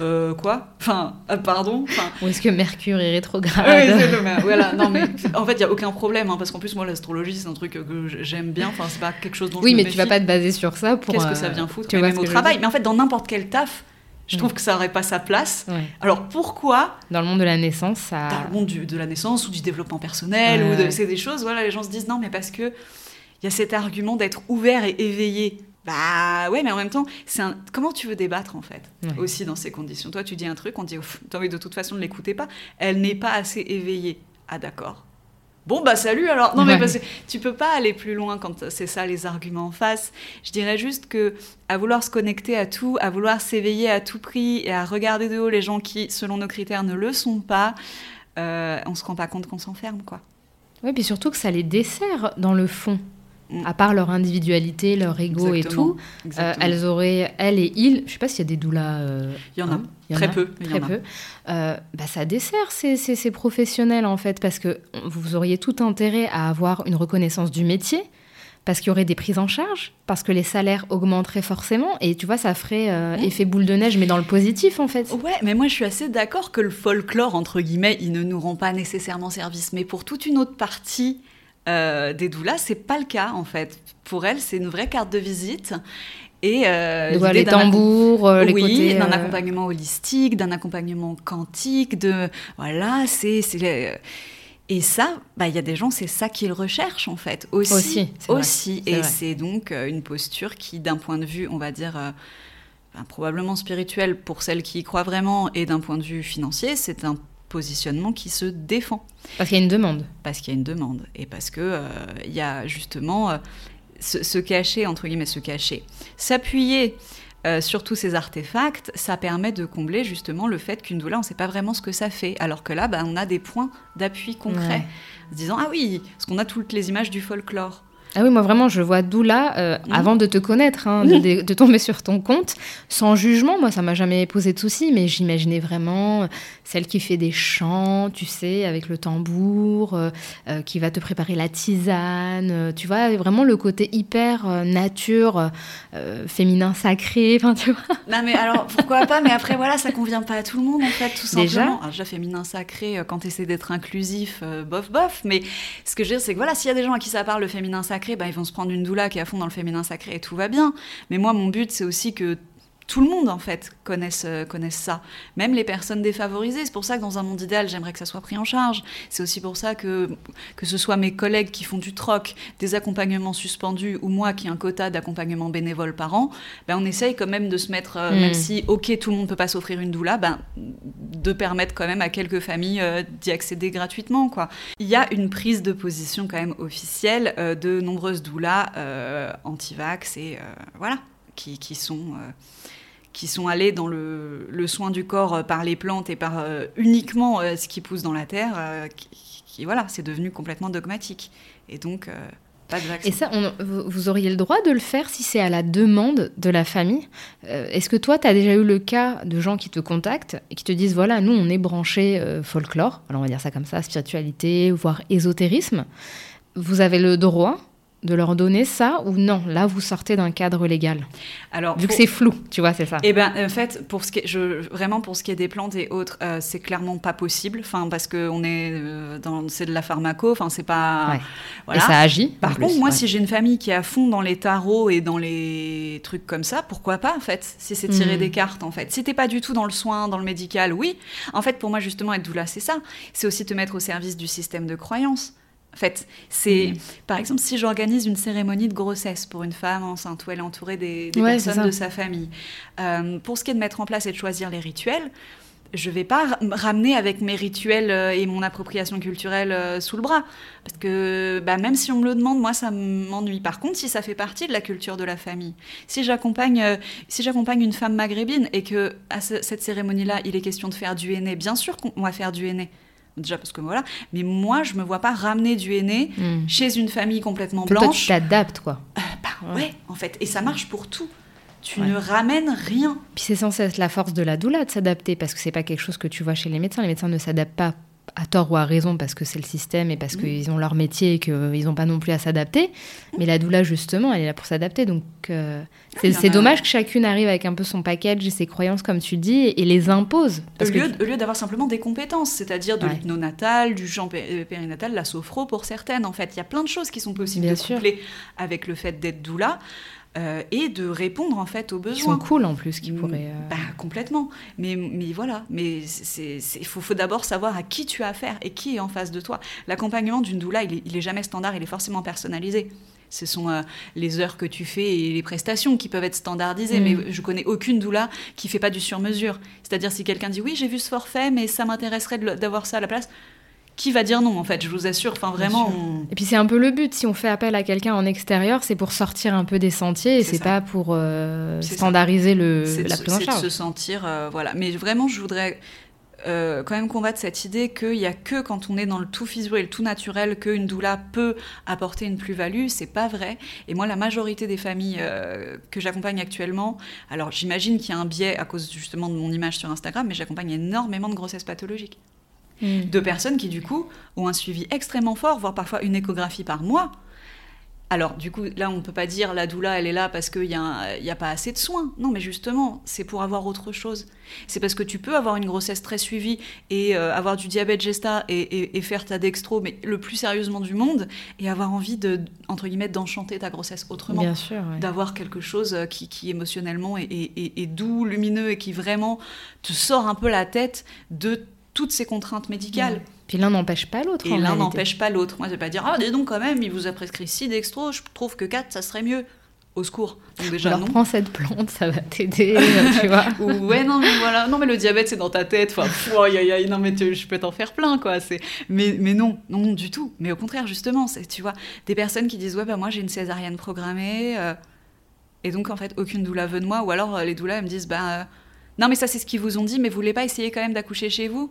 B: Euh, quoi? Enfin, euh, pardon?
A: Ou est-ce que Mercure est rétrograde?
B: Oui, voilà, non, mais en fait, il n'y a aucun problème, hein, parce qu'en plus, moi, l'astrologie, c'est un truc que j'aime bien, enfin, c'est pas quelque chose dont
A: Oui,
B: mais
A: tu vas pas te baser sur ça pour.
B: Qu'est-ce que ça vient foutre, même au travail Mais en fait, dans n'importe quel taf, je trouve que ça n'aurait pas sa place. Alors pourquoi?
A: Dans le monde de la naissance, ça.
B: Dans le monde de la naissance ou du développement personnel, ou de... c'est des choses, voilà, les gens se disent non, mais parce que il y a cet argument d'être ouvert et éveillé. Bah ouais, mais en même temps, c'est un... comment tu veux débattre en fait aussi dans ces conditions? Toi, tu dis un truc, on dit, t'as envie de toute façon ne l'écouter pas. Elle n'est pas assez éveillée. Ah d'accord. Bon bah salut alors. Non mais parce que tu peux pas aller plus loin quand c'est ça les arguments en face. Je dirais juste que à vouloir se connecter à tout, à vouloir s'éveiller à tout prix et à regarder de haut les gens qui, selon nos critères, ne le sont pas, euh, on se rend pas compte qu'on s'enferme quoi.
A: Oui, puis surtout que ça les dessert dans le fond. Mm. à part leur individualité, leur ego et tout, euh, elles auraient, elles et ils, je sais pas s'il y a des doulas.
B: Euh, il y en a, hein, très peu.
A: Très peu. Euh, bah, ça dessert ces, ces, professionnels en fait, parce que vous auriez tout intérêt à avoir une reconnaissance du métier, parce qu'il y aurait des prises en charge, parce que les salaires augmenteraient forcément, et tu vois, ça ferait effet boule de neige, mais dans le positif en fait.
B: Ouais, mais moi je suis assez d'accord que le folklore, entre guillemets, il ne nous rend pas nécessairement service, mais pour toute une autre partie euh, des doulas, c'est pas le cas en fait. Pour elle, c'est une vraie carte de visite.
A: Et euh, les tambours, euh, les
B: oui, d'un accompagnement holistique, d'un accompagnement quantique, de voilà, c'est et ça, bah, il y a des gens, c'est ça qu'ils recherchent en fait aussi,
A: aussi,
B: aussi. et c'est donc une posture qui, d'un point de vue, on va dire. probablement spirituel pour celles qui y croient vraiment et d'un point de vue financier, c'est un positionnement qui se défend.
A: Parce qu'il y a une demande.
B: Parce qu'il y a une demande. Et parce que euh, y a justement euh, se, cacher, entre guillemets, se cacher. S'appuyer euh, sur tous ces artefacts, ça permet de combler justement le fait qu'une doula, on ne sait pas vraiment ce que ça fait. Alors que là, bah, on a des points d'appui concrets. En se disant, ah oui, parce qu'on a toutes les images du folklore.
A: Ah oui, moi vraiment, je vois Doula, euh, mhm. avant de te connaître, hein, de, tomber sur ton compte, sans jugement. Moi, ça m'a jamais posé de soucis, mais j'imaginais vraiment euh, celle qui fait des chants, tu sais, avec le tambour, euh, qui va te préparer la tisane. tu vois, vraiment le côté hyper nature, féminin sacré. Enfin, tu vois.
B: Non, mais alors pourquoi pas Mais après, voilà, ça convient pas à tout le monde, en fait, tout simplement. Déjà, ah, déjà féminin sacré, quand tu essaies d'être inclusif, bof, bof. Mais ce que je veux dire, c'est que voilà, s'il y a des gens à qui ça parle, le féminin sacré, bah, ils vont se prendre une doula qui est à fond dans le féminin sacré et tout va bien. Mais moi, mon but, c'est aussi que tout le monde en fait connaisse, euh, ça, même les personnes défavorisées. C'est pour ça que dans un monde idéal, j'aimerais que ça soit pris en charge. C'est aussi pour ça que que ce soit mes collègues qui font du troc, des accompagnements suspendus ou moi qui ai un quota d'accompagnement bénévole par an, ben on essaye quand même de se mettre, euh, même hmm. si ok tout le monde peut pas s'offrir une doula, ben de permettre quand même à quelques familles euh, d'y accéder gratuitement quoi. Il y a une prise de position quand même officielle de nombreuses doulas anti-vax et voilà qui, qui sont qui sont allés dans le, soin du corps euh, par les plantes et par euh, uniquement euh, ce qui pousse dans la terre, qui, voilà, c'est devenu complètement dogmatique. Et donc, pas.
A: Et ça, vous auriez le droit de le faire si c'est à la demande de la famille? Est-ce que toi, tu as déjà eu le cas de gens qui te contactent et qui te disent, voilà, nous, on est branché folklore, alors on va dire ça comme ça, spiritualité, voire ésotérisme? Vous avez le droit de leur donner ça ou non? Là, vous sortez d'un cadre légal.
B: Alors,
A: vu que c'est flou, tu vois, c'est ça.
B: Eh ben, en fait, pour ce qui est, je, vraiment pour ce qui est des plantes et autres, euh, c'est clairement pas possible. Enfin, parce que on est euh, dans, c'est de la pharmaco. Enfin, c'est pas.
A: Voilà. Et ça agit.
B: Par contre, moi, si j'ai une famille qui est à fond dans les tarots et dans les trucs comme ça, pourquoi pas en fait Si c'est tirer hmm. des cartes, en fait. Si t'es pas du tout dans le soin, dans le médical, oui. En fait, pour moi, justement, être doula, c'est ça. C'est aussi te mettre au service du système de croyance. En fait, c'est par exemple si j'organise une cérémonie de grossesse pour une femme enceinte où elle est entourée des, personnes de sa famille. Euh, pour ce qui est de mettre en place et de choisir les rituels, je vais pas ramener avec mes rituels euh, et mon appropriation culturelle euh, sous le bras. Parce que bah, même si on me le demande, moi, ça m'ennuie. Par contre, si ça fait partie de la culture de la famille, si j'accompagne si j'accompagne une femme maghrébine et que à cette cérémonie-là, il est question de faire du henné, bien sûr qu'on va faire du henné déjà parce que voilà, mais moi je me vois pas ramener du aîné hmm. chez une famille complètement blanche. Toi
A: tu t'adaptes quoi.
B: Euh, bah ouais. en fait, et ça marche pour tout. Tu ne ramènes rien.
A: Puis c'est censé être la force de la doula de s'adapter parce que c'est pas quelque chose que tu vois chez les médecins. Les médecins ne s'adaptent pas à tort ou à raison parce que c'est le système et parce qu'ils ont leur métier et qu'ils n'ont pas non plus à s'adapter. Mais la doula, justement, elle est là pour s'adapter. Donc, euh, c'est dommage que chacune arrive avec un peu son package et ses croyances, comme tu dis, et les impose.
B: Parce au, lieu, lieu d'avoir simplement des compétences, c'est-à-dire de l'hypnonatal, du champ euh, périnatal, la sophro pour certaines, en fait. Il y a plein de choses qui sont possibles de coupler avec le fait d'être doula. Euh, et de répondre en fait aux besoins. Qui
A: sont cool en plus, qui mm, pourraient. Euh,
B: bah, complètement. Mais, mais voilà, mais il faut, faut d'abord savoir à qui tu as affaire et qui est en face de toi. L'accompagnement d'une doula, il est, il est, jamais standard, il est forcément personnalisé. Ce sont euh, les heures que tu fais et les prestations qui peuvent être standardisées. Mm. Mais je connais aucune doula qui fait pas du sur-mesure. C'est-à-dire si quelqu'un dit oui, j'ai vu ce forfait, mais ça m'intéresserait d'avoir ça à la place qui va dire non en fait je vous assure enfin vraiment
A: et puis c'est un peu le but. Si on fait appel à quelqu'un en extérieur c'est pour sortir un peu des sentiers et c'est pas pour euh, standardiser le la prise en charge
B: de se sentir euh, voilà. Mais vraiment je voudrais euh, quand même combattre cette idée qu'il n'y a que quand on est dans le tout physio et le tout naturel qu'une doula peut apporter une plus-value, c'est pas vrai. Et moi, la majorité des familles que j'accompagne actuellement, alors j'imagine qu'il y a un biais à cause justement de mon image sur Instagram, mais j'accompagne énormément de grossesses pathologiques. Mm. de personnes qui, du coup, ont un suivi extrêmement fort, voire parfois une échographie par mois. Alors, du coup, là, on ne peut pas dire la doula, elle est là parce qu'il n'y a, a, pas assez de soins. Non, mais justement, c'est pour avoir autre chose. C'est parce que tu peux avoir une grossesse très suivie et euh, avoir du diabète gesta et, faire ta dextro, mais le plus sérieusement du monde, et avoir envie de, entre guillemets, d'enchanter ta grossesse autrement.
A: Bien sûr.
B: D'avoir quelque chose qui, qui émotionnellement est, est, doux, lumineux et qui vraiment te sort un peu la tête de toutes ces contraintes médicales.
A: Puis l'un n'empêche pas l'autre.
B: Et l'un n'empêche pas l'autre. Moi, je vais pas dire, ah, dis donc, quand même, il vous a prescrit 6 dextro, je trouve que 4, ça serait mieux. Au secours.
A: Donc déjà, Alors, prends cette plante, ça va t'aider, tu vois.
B: ouais, non, mais voilà. Non, mais le diabète, c'est dans ta tête. Enfin, non, mais je peux t'en faire plein, quoi. Mais, mais non, non, du tout. Mais au contraire, justement, c'est, tu vois, des personnes qui disent, ouais, bah, moi, j'ai une césarienne programmée. Euh, et donc, en fait, aucune doula veut de moi. Ou alors, euh, les doulas, elles me disent, bah, euh, non, mais ça, c'est ce qu'ils vous ont dit, mais vous voulez pas essayer quand même d'accoucher chez vous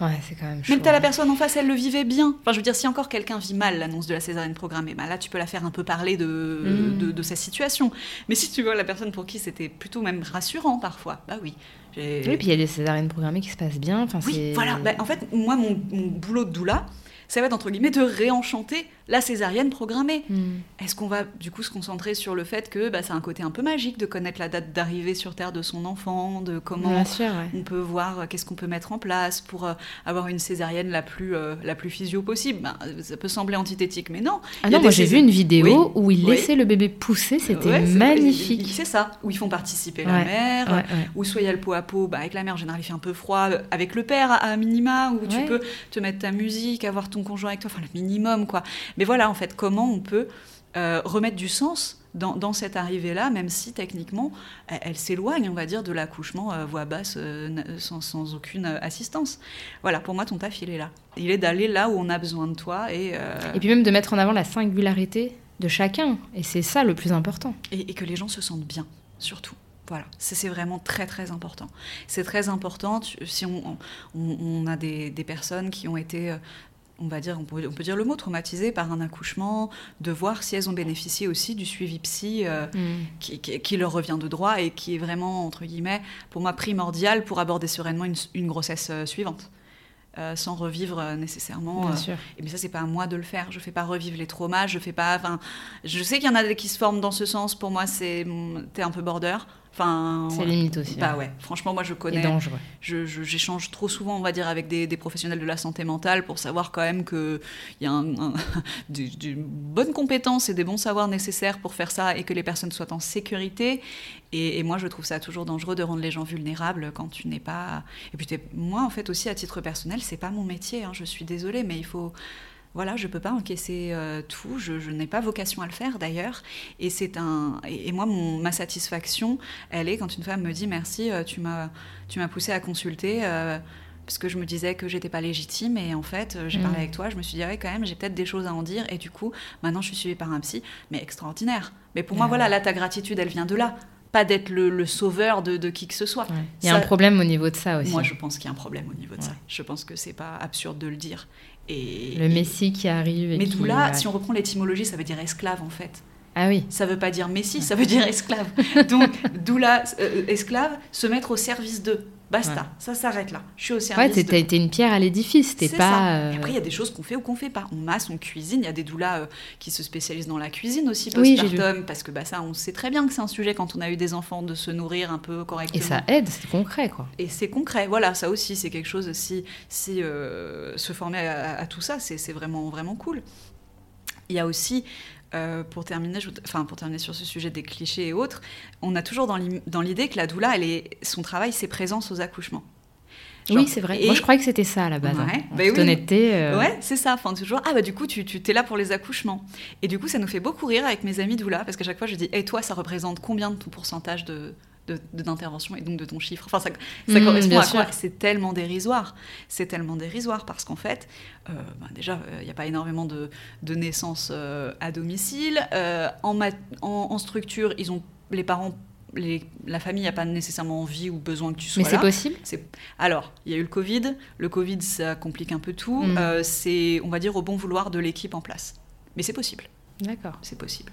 A: Ouais, c'est quand même chaud.
B: Même t'as la personne en face, elle le vivait bien. Enfin, je veux dire, si encore quelqu'un vit mal l'annonce de la césarienne programmée, bah là, tu peux la faire un peu parler de, mm. de, sa situation. Mais si tu vois la personne pour qui c'était plutôt même rassurant parfois, bah oui.
A: Oui, puis il y a des césariennes programmées qui se passent bien. Enfin,
B: oui, voilà. Bah, en fait, moi, mon, mon boulot de doula, ça va être entre guillemets de réenchanter la césarienne programmée. Hmm. Est-ce qu'on va du coup se concentrer sur le fait que bah, c'est un côté un peu magique de connaître la date d'arrivée sur Terre de son enfant, de comment on peut voir euh, qu'est-ce qu'on peut mettre en place pour euh, avoir une césarienne la plus, euh, la plus physio possible? Ben, Ça peut sembler antithétique, mais non.
A: Ah non, moi j'ai vu une vidéo où ils laissaient le bébé pousser, c'était magnifique.
B: C'est ça, où ils font participer la mère, où soit il y a le pot à pot, bah, avec la mère en général il fait un peu froid, avec le père à, minima, où tu peux te mettre ta musique, avoir ton conjoint avec toi, enfin le minimum quoi. Mais voilà en fait comment on peut euh, remettre du sens dans, cette arrivée-là, même si techniquement elle, s'éloigne, on va dire, de l'accouchement euh, voix basse euh, sans, aucune assistance. Voilà, pour moi ton taf il est là. Il est d'aller là où on a besoin de toi et.
A: Et puis même de mettre en avant la singularité de chacun, et c'est ça le plus important.
B: Et, que les gens se sentent bien, surtout. Voilà, c'est vraiment très très important. C'est très important si on, on, a des, des, personnes qui ont été on va dire, on peut, dire le mot, traumatisé par un accouchement, de voir si elles ont bénéficié aussi du suivi psy euh, mm. qui, leur revient de droit et qui est vraiment, entre guillemets, pour moi primordial pour aborder sereinement une, grossesse euh, suivante. euh, sans revivre nécessairement.
A: Bien sûr.
B: et mais ça, c'est pas à moi de le faire. Je fais pas revivre les traumas. Je fais pas. Enfin, je sais qu'il y en a qui se forment dans ce sens. Pour moi, c'est mm, t'es un peu border. Enfin,
A: C'est limite aussi.
B: Bah ouais. Franchement, moi, je
A: Et
B: connais.
A: dangereux.
B: je- je- J'échange trop souvent, on va dire, avec des, des professionnels de la santé mentale pour savoir quand même qu'il y a un, un- du- du bonne compétence et des bons savoirs nécessaires pour faire ça et que les personnes soient en sécurité. Et, et moi, je trouve ça toujours dangereux de rendre les gens vulnérables quand tu n'es pas. Et puis, moi, en fait, aussi, à titre personnel, c'est pas mon métier. hein, je suis désolée, mais il faut. Voilà, je peux pas encaisser euh, tout. Je, je n'ai pas vocation à le faire d'ailleurs. Et c'est un. Et, et moi, mon, ma satisfaction, elle est quand une femme me dit merci, euh, tu m'as, tu m'as poussé à consulter. euh, parce que je me disais que j'étais pas légitime et en fait j'ai
A: Mm.
B: parlé avec toi je me suis dit ouais quand même j'ai peut-être des choses à en dire et du coup maintenant je suis suivie par un psy mais extraordinaire mais pour moi
A: Ah
B: voilà là ta gratitude elle vient de là pas d'être le, le sauveur de, de qui que ce soit
A: Ouais. Il y a
B: Ça-
A: un problème au niveau de ça aussi.
B: moi je pense qu'il y a un problème au niveau de ça je pense que c'est pas absurde de le dire et
A: Le Messie qui arrive. Et
B: mais doula,
A: ouais.
B: si on reprend l'étymologie, ça veut dire esclave en fait.
A: Ah oui.
B: Ça veut pas dire messie, ça veut dire esclave. Donc, doula, euh, esclave, se mettre au service d'eux. Basta,
A: Ouais.
B: ça s'arrête là. Je suis au
A: Ouais,
B: service d'eux.
A: t'es- t'es une pierre à l'édifice. T'es pas.
B: ça.
A: euh,
B: Et Après, il y a des choses qu'on fait ou qu'on fait pas. On masse, on cuisine. Il y a des doulas euh, qui se spécialisent dans la cuisine aussi
A: Oui, j'ai
B: postpartum, parce que bah, ça, on sait très bien que c'est un sujet quand on a eu des enfants de se nourrir un peu correctement.
A: Et ça aide, c'est concret quoi.
B: Et c'est concret, voilà, ça aussi, c'est quelque chose, si, si euh, se former à, à tout ça, c'est c'est vraiment, vraiment cool. Il y a aussi, euh, pour, terminer, je enfin, pour terminer sur ce sujet des clichés et autres, on a toujours dans l'idée que la doula, elle est, son travail, c'est présence aux accouchements. Genre,
A: oui, c'est vrai.
B: et-
A: Moi, je croyais que c'était ça à la base. hein.
B: Ouais,
A: En
B: bah
A: toute
B: oui.
A: honnêteté. euh,
B: Ouais, c'est ça. Enfin, toujours. Ah bah du coup, tu, t'es là pour les accouchements. Et du coup, ça nous fait beaucoup rire avec mes amis doula parce qu'à chaque fois, je dis, et toi, ça représente combien de ton pourcentage de- d'intervention et donc de ton chiffre. Enfin, ça, ça
A: Mmh,
B: correspond à quoi? C'est tellement dérisoire. C'est tellement dérisoire parce qu'en fait, euh, bah, déjà, il n'y a pas énormément de, de naissances euh, à domicile. Euh, en, mat- en, en structure, ils ont les parents, les, la famille n'a pas nécessairement envie ou besoin que tu sois
A: Mais
B: là.
A: c'est possible
B: Alors, il y a eu le Covid. Le Covid, ça complique un peu tout.
A: Mm.
B: Euh, c'est, on va dire, au bon vouloir de l'équipe en place. Mais c'est possible.
A: D'accord.
B: C'est possible.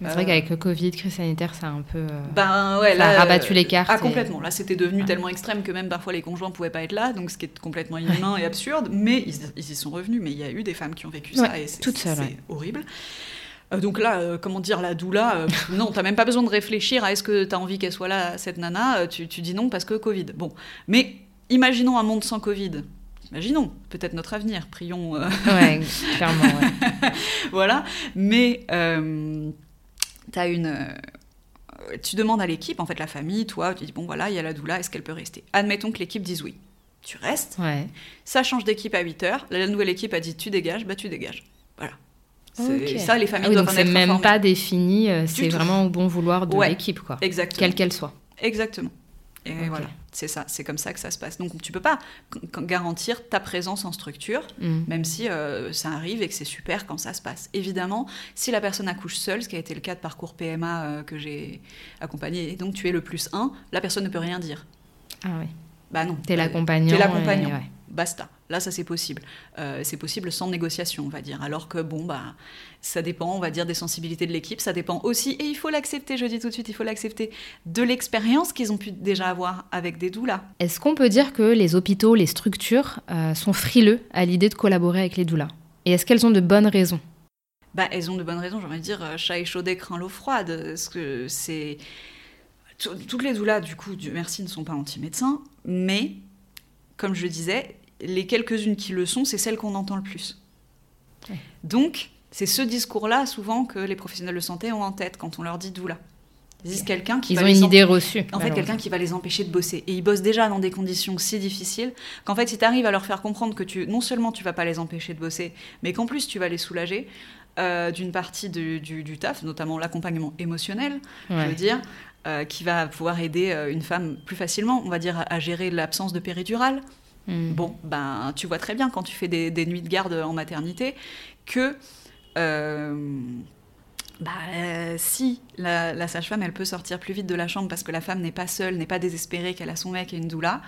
A: Mais C'est
B: Euh,
A: vrai qu'avec le Covid, crise sanitaire, ça a un peu. euh,
B: Ben ouais,
A: Ça
B: là,
A: a rabattu
B: euh,
A: les cartes
B: Ah
A: et-
B: complètement. Là, c'était devenu
A: Ouais.
B: tellement extrême que même parfois les conjoints pouvaient pas être là, donc ce qui est complètement inhumain et absurde. Mais ils, ils y sont revenus. Mais il y a eu des femmes qui ont vécu ça
A: Ouais,
B: et c'est,
A: toutes seules,
B: c'est
A: ouais.
B: horrible. Euh, donc là, euh, comment dire, la doula, euh, non, t'as même pas besoin de réfléchir à est-ce que t'as envie qu'elle soit là, cette nana. euh, Tu, tu dis non parce que Covid. Bon, mais imaginons un monde sans Covid. Imaginons, peut-être notre avenir. Prions. euh,
A: Ouais, clairement. ouais.
B: voilà. Mais tu une. euh, tu demandes à l'équipe, en fait, la famille, toi, tu dis bon voilà, il y a la doula, est-ce qu'elle peut rester? Admettons que l'équipe dise oui. Tu restes,
A: Ouais.
B: ça change d'équipe à 8 heures, la nouvelle équipe a dit tu dégages, bah tu dégages. Voilà. C'est-
A: Ok.
B: Ça, les familles
A: Ah oui,
B: doivent
A: donc
B: en
A: c'est
B: être
A: même
B: informées.
A: pas défini, euh, c'est vraiment au bon vouloir de
B: Ouais.
A: l'équipe, quoi.
B: Exactement.
A: Quelle qu'elle soit.
B: Exactement. Et voilà, c'est ça, c'est comme ça que ça se passe. Donc tu peux pas garantir ta présence en structure,
A: Mm.
B: même si euh, ça arrive et que c'est super quand ça se passe. Évidemment, si la personne accouche seule, ce qui a été le cas de parcours PMA euh, que j'ai accompagné, et donc tu es le plus 1, la personne ne peut rien dire.
A: Ah oui.
B: Bah non.
A: T'es
B: Euh,
A: l'accompagnant.
B: T'es l'accompagnant. Basta. Là, ça c'est possible. Euh, c'est possible sans négociation, on va dire. Alors que bon, bah, ça dépend, on va dire, des sensibilités de l'équipe. Ça dépend aussi, et il faut l'accepter, je dis tout de suite, il faut l'accepter, de l'expérience qu'ils ont pu déjà avoir avec des doulas.
A: Est-ce qu'on peut dire que les hôpitaux, les structures euh, sont frileux à l'idée de collaborer avec les doulas? Et est-ce qu'elles ont de bonnes raisons?
B: Bah, elles ont de bonnes raisons, j'ai envie de dire, euh, chat échaudé craint l'eau froide. Parce que c'est. Tout- Toutes les doulas, du coup, Dieu merci, ne sont pas anti-médecins, mais, comme je disais, les quelques-unes qui le sont, c'est celles qu'on entend le plus.
A: Ouais.
B: Donc, c'est ce discours-là, souvent, que les professionnels de santé ont en tête quand on leur dit doula. Ils disent quelqu'un qui
A: Ils
B: va
A: ont
B: les
A: une idée reçue.
B: en fait, quelqu'un qui va les empêcher de bosser. Et ils bossent déjà dans des conditions si difficiles qu'en fait, si tu arrives à leur faire comprendre que tu, non seulement tu vas pas les empêcher de bosser, mais qu'en plus tu vas les soulager euh, d'une partie du, du- du taf, notamment l'accompagnement émotionnel, je veux dire, euh, qui va pouvoir aider euh, une femme plus facilement, on va dire, à, à gérer l'absence de péridurale.
A: Mm.
B: Bon, ben, tu vois très bien quand tu fais des, des nuits de garde en maternité que bah, euh, si la, la sage-femme, elle peut sortir plus vite de la chambre parce que la femme n'est pas seule, n'est pas désespérée, qu'elle a son mec et une doula,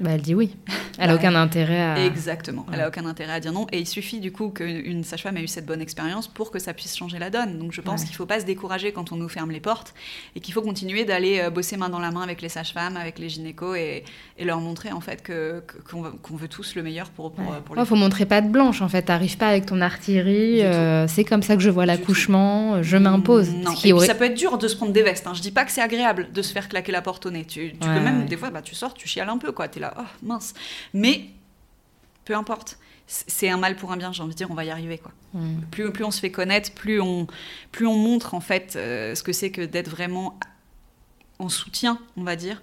A: Bah, elle dit oui. Elle n'a
B: Bah,
A: aucun intérêt à.
B: Exactement. Elle
A: Ouais.
B: a aucun intérêt à dire non. Et il suffit du coup qu'une une sage-femme ait eu cette bonne expérience pour que ça puisse changer la donne. Donc je pense
A: Ouais.
B: qu'il ne faut pas se décourager quand on nous ferme les portes et qu'il faut continuer d'aller euh, bosser main dans la main avec les sages-femmes, avec les gynécos et, et leur montrer en fait que qu'on veut, tous le meilleur pour, pour,
A: Ouais.
B: pour
A: Ouais, faut montrer pas de blanche en fait. T'arrives pas avec ton artillerie. Euh, c'est comme ça que je vois l'accouchement. euh, Je m'impose.
B: Non.
A: Qui
B: Et puis ça peut être dur de se prendre des vestes. Hein. Je dis pas que c'est agréable de se faire claquer la porte au nez. Tu, tu peux même, des fois, bah, tu sors, tu chiales un peu, quoi. T'es là, oh mince. Mais peu importe. C'est un mal pour un bien, j'ai envie de dire, on va y arriver, quoi.
A: Mm.
B: Plus, plus on se fait connaître, plus on, plus on montre, en fait, euh, ce que c'est que d'être vraiment en soutien, on va dire,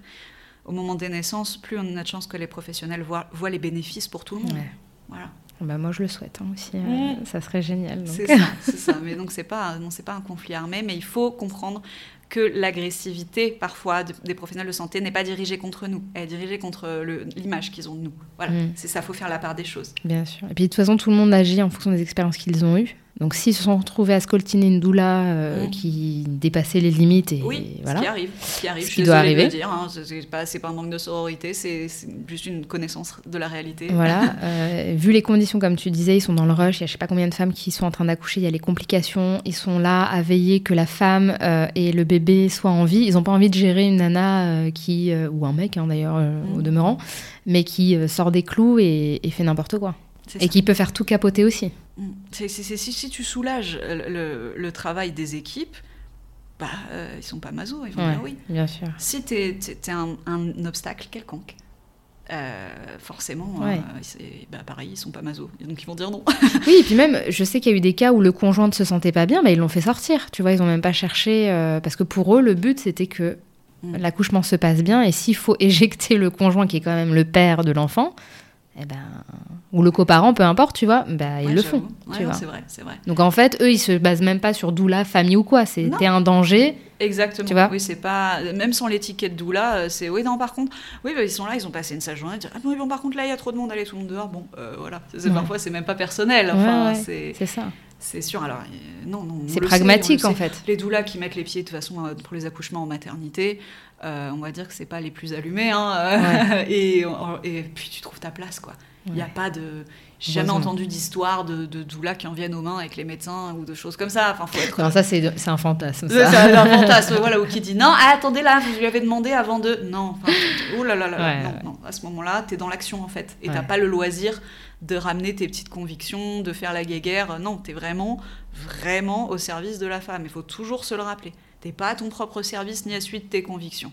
B: au moment des naissances, plus on a de chance que les professionnels voient, voient les bénéfices pour tout le monde.
A: Ouais.
B: Voilà.
A: Bah, moi je le souhaite hein, aussi. euh. Ça serait génial.
B: C'est ça, c'est ça. Mais donc c'est pas, non, pas un conflit armé, mais il faut comprendre que l'agressivité parfois de- des professionnels de santé n'est pas dirigée contre nous, elle est dirigée contre le- l'image qu'ils ont de nous. Voilà,
A: Mm.
B: c'est ça, faut faire la part des choses.
A: Bien sûr. Et puis de toute façon, tout le monde agit en fonction des expériences qu'ils ont eues. Donc s'ils se sont retrouvés à scoltiner une doula euh,
B: Mm.
A: qui dépassait les limites et
B: Oui,
A: voilà.
B: ce qui arrive, ce qui arrive.
A: Ce
B: je suis
A: doit
B: désolée de le
A: arriver.
B: dire, hein, c'est- pas, un manque de sororité, c'est juste une connaissance de la réalité.
A: Voilà, euh, vu les conditions, comme tu disais, ils sont dans le rush, il y a je sais pas combien de femmes qui sont en train d'accoucher, il y a les complications, ils sont là à veiller que la femme euh, et le bébé soient en vie. Ils n'ont pas envie de gérer une nana qui, ou un mec hein, d'ailleurs, euh,
B: Mm.
A: au demeurant, mais qui sort des clous et, et fait n'importe quoi. Et
B: ça.
A: qui peut faire tout capoter aussi.
B: C'est- si, si tu soulages le, travail des équipes, bah, euh, ils sont pas masos, ils vont
A: Ouais,
B: dire oui.
A: bien sûr.
B: Si tu es, un, un obstacle quelconque, euh, forcément,
A: Ouais.
B: euh, c'est- bah, pareil, ils sont pas masos. Donc ils vont dire non.
A: Oui, et puis même, je sais qu'il y a eu des cas où le conjoint ne se sentait pas bien, mais ils l'ont fait sortir. Tu vois, ils ont même pas cherché. euh, parce que pour eux, le but, c'était que
B: Mm.
A: l'accouchement se passe bien. Et s'il faut éjecter le conjoint, qui est quand même le père de l'enfant, eh ben, ou le coparent, peu importe, tu vois, bah, ils
B: Ouais,
A: le font.
B: Ouais,
A: tu
B: non,
A: vois.
B: c'est vrai, c'est vrai.
A: Donc en fait, eux, ils se basent même pas sur doula, famille ou quoi. C'était un danger.
B: Exactement.
A: Tu vois
B: oui, c'est pas même sans l'étiquette doula, euh, c'est oui non par contre, oui bah, ils sont là, ils ont passé une sale journée, ils disent, ah bon, par contre là il y a trop de monde, allez tout le monde dehors, bon euh, voilà, C'est- c'est-
A: Ouais.
B: parfois c'est même pas personnel, enfin c'est
A: C'est ça.
B: C'est sûr alors euh, non non. on
A: C'est pragmatique
B: sait,
A: en fait.
B: Les doulas qui mettent les pieds de toute façon euh, pour les accouchements en maternité, euh, on va dire que c'est pas les plus allumés hein, et, et puis tu trouves ta place quoi. Il n'y a
A: Ouais.
B: pas de j'ai jamais entendu d'histoire de, de doulas qui en viennent aux mains avec les médecins ou de choses comme ça. Enfin, faut être
A: Non, ça, c'est un fantasme.
B: c'est un fantasme, voilà, ou qui dit non, ah, attendez là, vous lui avez demandé avant de. Non, enfin, oh là là là,
A: Ouais,
B: non,
A: ouais.
B: non, à ce moment-là, t'es dans l'action en fait. Et t'as
A: Ouais.
B: pas le loisir de ramener tes petites convictions, de faire la guéguerre. Non, t'es vraiment, vraiment au service de la femme. Il faut toujours se le rappeler. T'es pas à ton propre service ni à suite de tes convictions.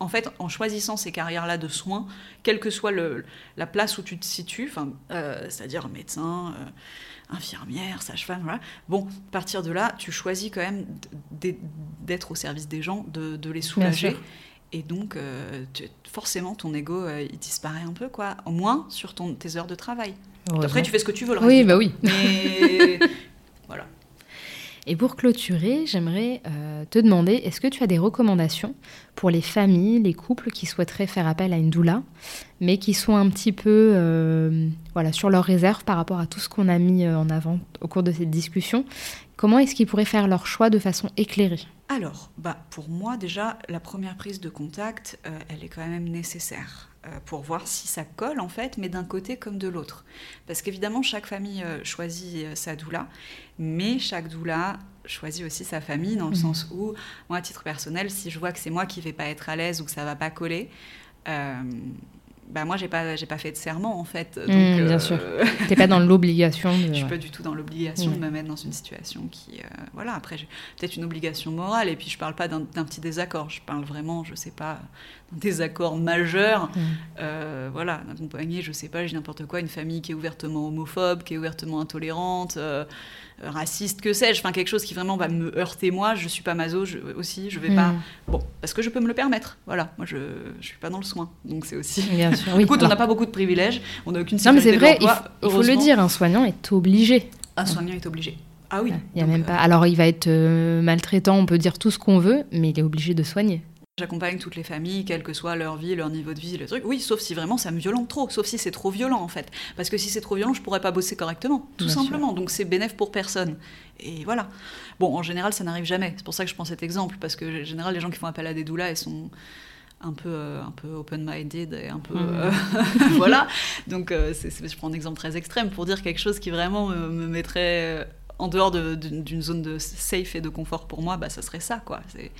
B: En fait, en choisissant ces carrières-là de soins, quelle que soit le, la place où tu te situes, euh, c'est-à-dire médecin, euh, infirmière, sage-femme, voilà. Bon, à partir de là, tu choisis quand même d'être au service des gens, de, de les soulager. Et donc, euh, tu- forcément, ton ego, euh, il disparaît un peu, quoi. Au moins sur ton, tes heures de travail. Après, tu fais ce que tu veux, le reste
A: Oui, bah oui.
B: Mais voilà.
A: Et pour clôturer, j'aimerais euh, te demander, est-ce que tu as des recommandations pour les familles, les couples qui souhaiteraient faire appel à une doula, mais qui sont un petit peu euh, voilà, sur leur réserve par rapport à tout ce qu'on a mis en avant au cours de cette discussion Comment est-ce qu'ils pourraient faire leur choix de façon éclairée
B: Alors, bah, pour moi, déjà, la première prise de contact, euh, elle est quand même nécessaire euh, pour voir si ça colle, en fait, mais d'un côté comme de l'autre. Parce qu'évidemment, chaque famille euh, choisit sa doula, mais chaque doula choisit aussi sa famille, dans le
A: Mhm.
B: sens où, moi, à titre personnel, si je vois que c'est moi qui vais pas être à l'aise ou que ça va pas coller, euh, bah moi j'ai pas j'ai pas fait de serment en fait donc
A: Mm, bien sûr. T'es pas dans l'obligation de...
B: je suis pas du tout dans l'obligation de me mettre dans une situation qui. euh, voilà, après, j'ai peut-être une obligation morale, et puis je parle pas d'un petit désaccord, je parle vraiment, je sais pas, d'un désaccord majeur.
A: Mm.
B: Euh, voilà, d'accompagner, je sais pas, j'ai n'importe quoi, une famille qui est ouvertement homophobe, qui est ouvertement intolérante, euh, euh, raciste, que sais-je, enfin quelque chose qui vraiment va me heurter moi, je suis pas maso je, aussi, je vais pas.
A: Mm.
B: Bon, parce que je peux me le permettre, voilà, moi je, je suis pas dans le soin, donc c'est aussi.
A: Bien sûr, oui.
B: Écoute, on n'a pas beaucoup de privilèges, on n'a aucune
A: Non, mais c'est
B: sécurité
A: vrai, il faut, il faut le dire, un soignant est obligé.
B: Un soignant est obligé. Ah oui.
A: Il y a
B: donc,
A: même
B: euh,
A: pas. Alors, il va être euh, maltraitant, on peut dire tout ce qu'on veut, mais il est obligé de soigner.
B: J'accompagne toutes les familles, quelle que soit leur vie, leur niveau de vie, le truc. Oui, sauf si vraiment ça me violente trop, sauf si c'est trop violent en fait. Parce que si c'est trop violent, je pourrais pas bosser correctement, tout
A: Bien
B: simplement. Donc c'est bénéf pour personne. Et voilà. Bon, en général, ça n'arrive jamais. C'est pour ça que je prends cet exemple, parce que en général, les gens qui font appel à des doulas, elles sont un peu, euh, un peu open-minded et un peu.
A: Mhm.
B: euh, voilà. Donc, euh, je prends un exemple très extrême pour dire quelque chose qui vraiment me, me mettrait en dehors de- d'une zone de safe et de confort pour moi, bah, ça serait ça, quoi. C'est-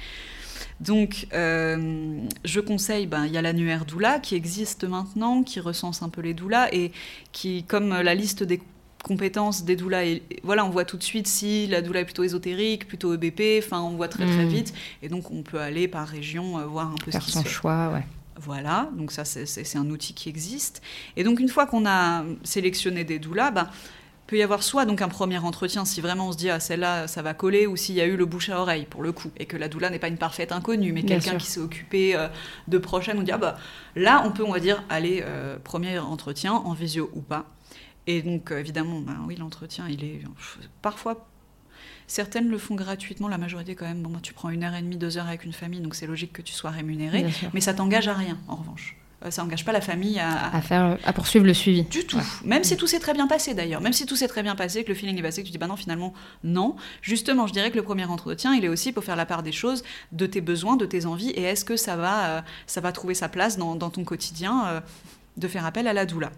B: Donc, euh, je conseille, ben, il y a l'annuaire doula qui existe maintenant, qui recense un peu les doulas et qui, comme la liste des compétences des doulas, voilà, on voit tout de suite si la doula est plutôt ésotérique, plutôt EBP, enfin, on voit très très
A: Mm.
B: vite. Et donc, on peut aller par région euh, voir un peu
A: Faire
B: ce qui
A: son
B: se fait.
A: choix, ouais.
B: Voilà, donc ça c'est un outil qui existe. Et donc une fois qu'on a sélectionné des doulas, ben, peut y avoir soit donc un premier entretien si vraiment on se dit ah celle-là ça va coller ou s'il y a eu le bouche à oreille pour le coup et que la doula n'est pas une parfaite inconnue mais quelqu'un qui s'est occupé euh, de prochaine on dit ah bah là on peut on va dire aller euh, premier entretien en visio ou pas. Et donc euh, évidemment ben oui l'entretien il est parfois certaines le font gratuitement la majorité quand même. Bon ben, tu prends une heure et demie deux heures avec une famille donc c'est logique que tu sois rémunéré mais ça t'engage à rien, en revanche. Euh, Ça n'engage pas la famille à,
A: faire, à poursuivre le suivi.
B: du tout. Même si tout s'est très bien passé d'ailleurs. Même si tout s'est très bien passé, que le feeling est passé, que tu dis bah non finalement non. Justement, je dirais que le premier entretien, il est aussi pour faire la part des choses, de tes besoins, de tes envies, et est-ce que ça va, euh, ça va trouver sa place dans, dans ton quotidien euh, de faire appel à la doula.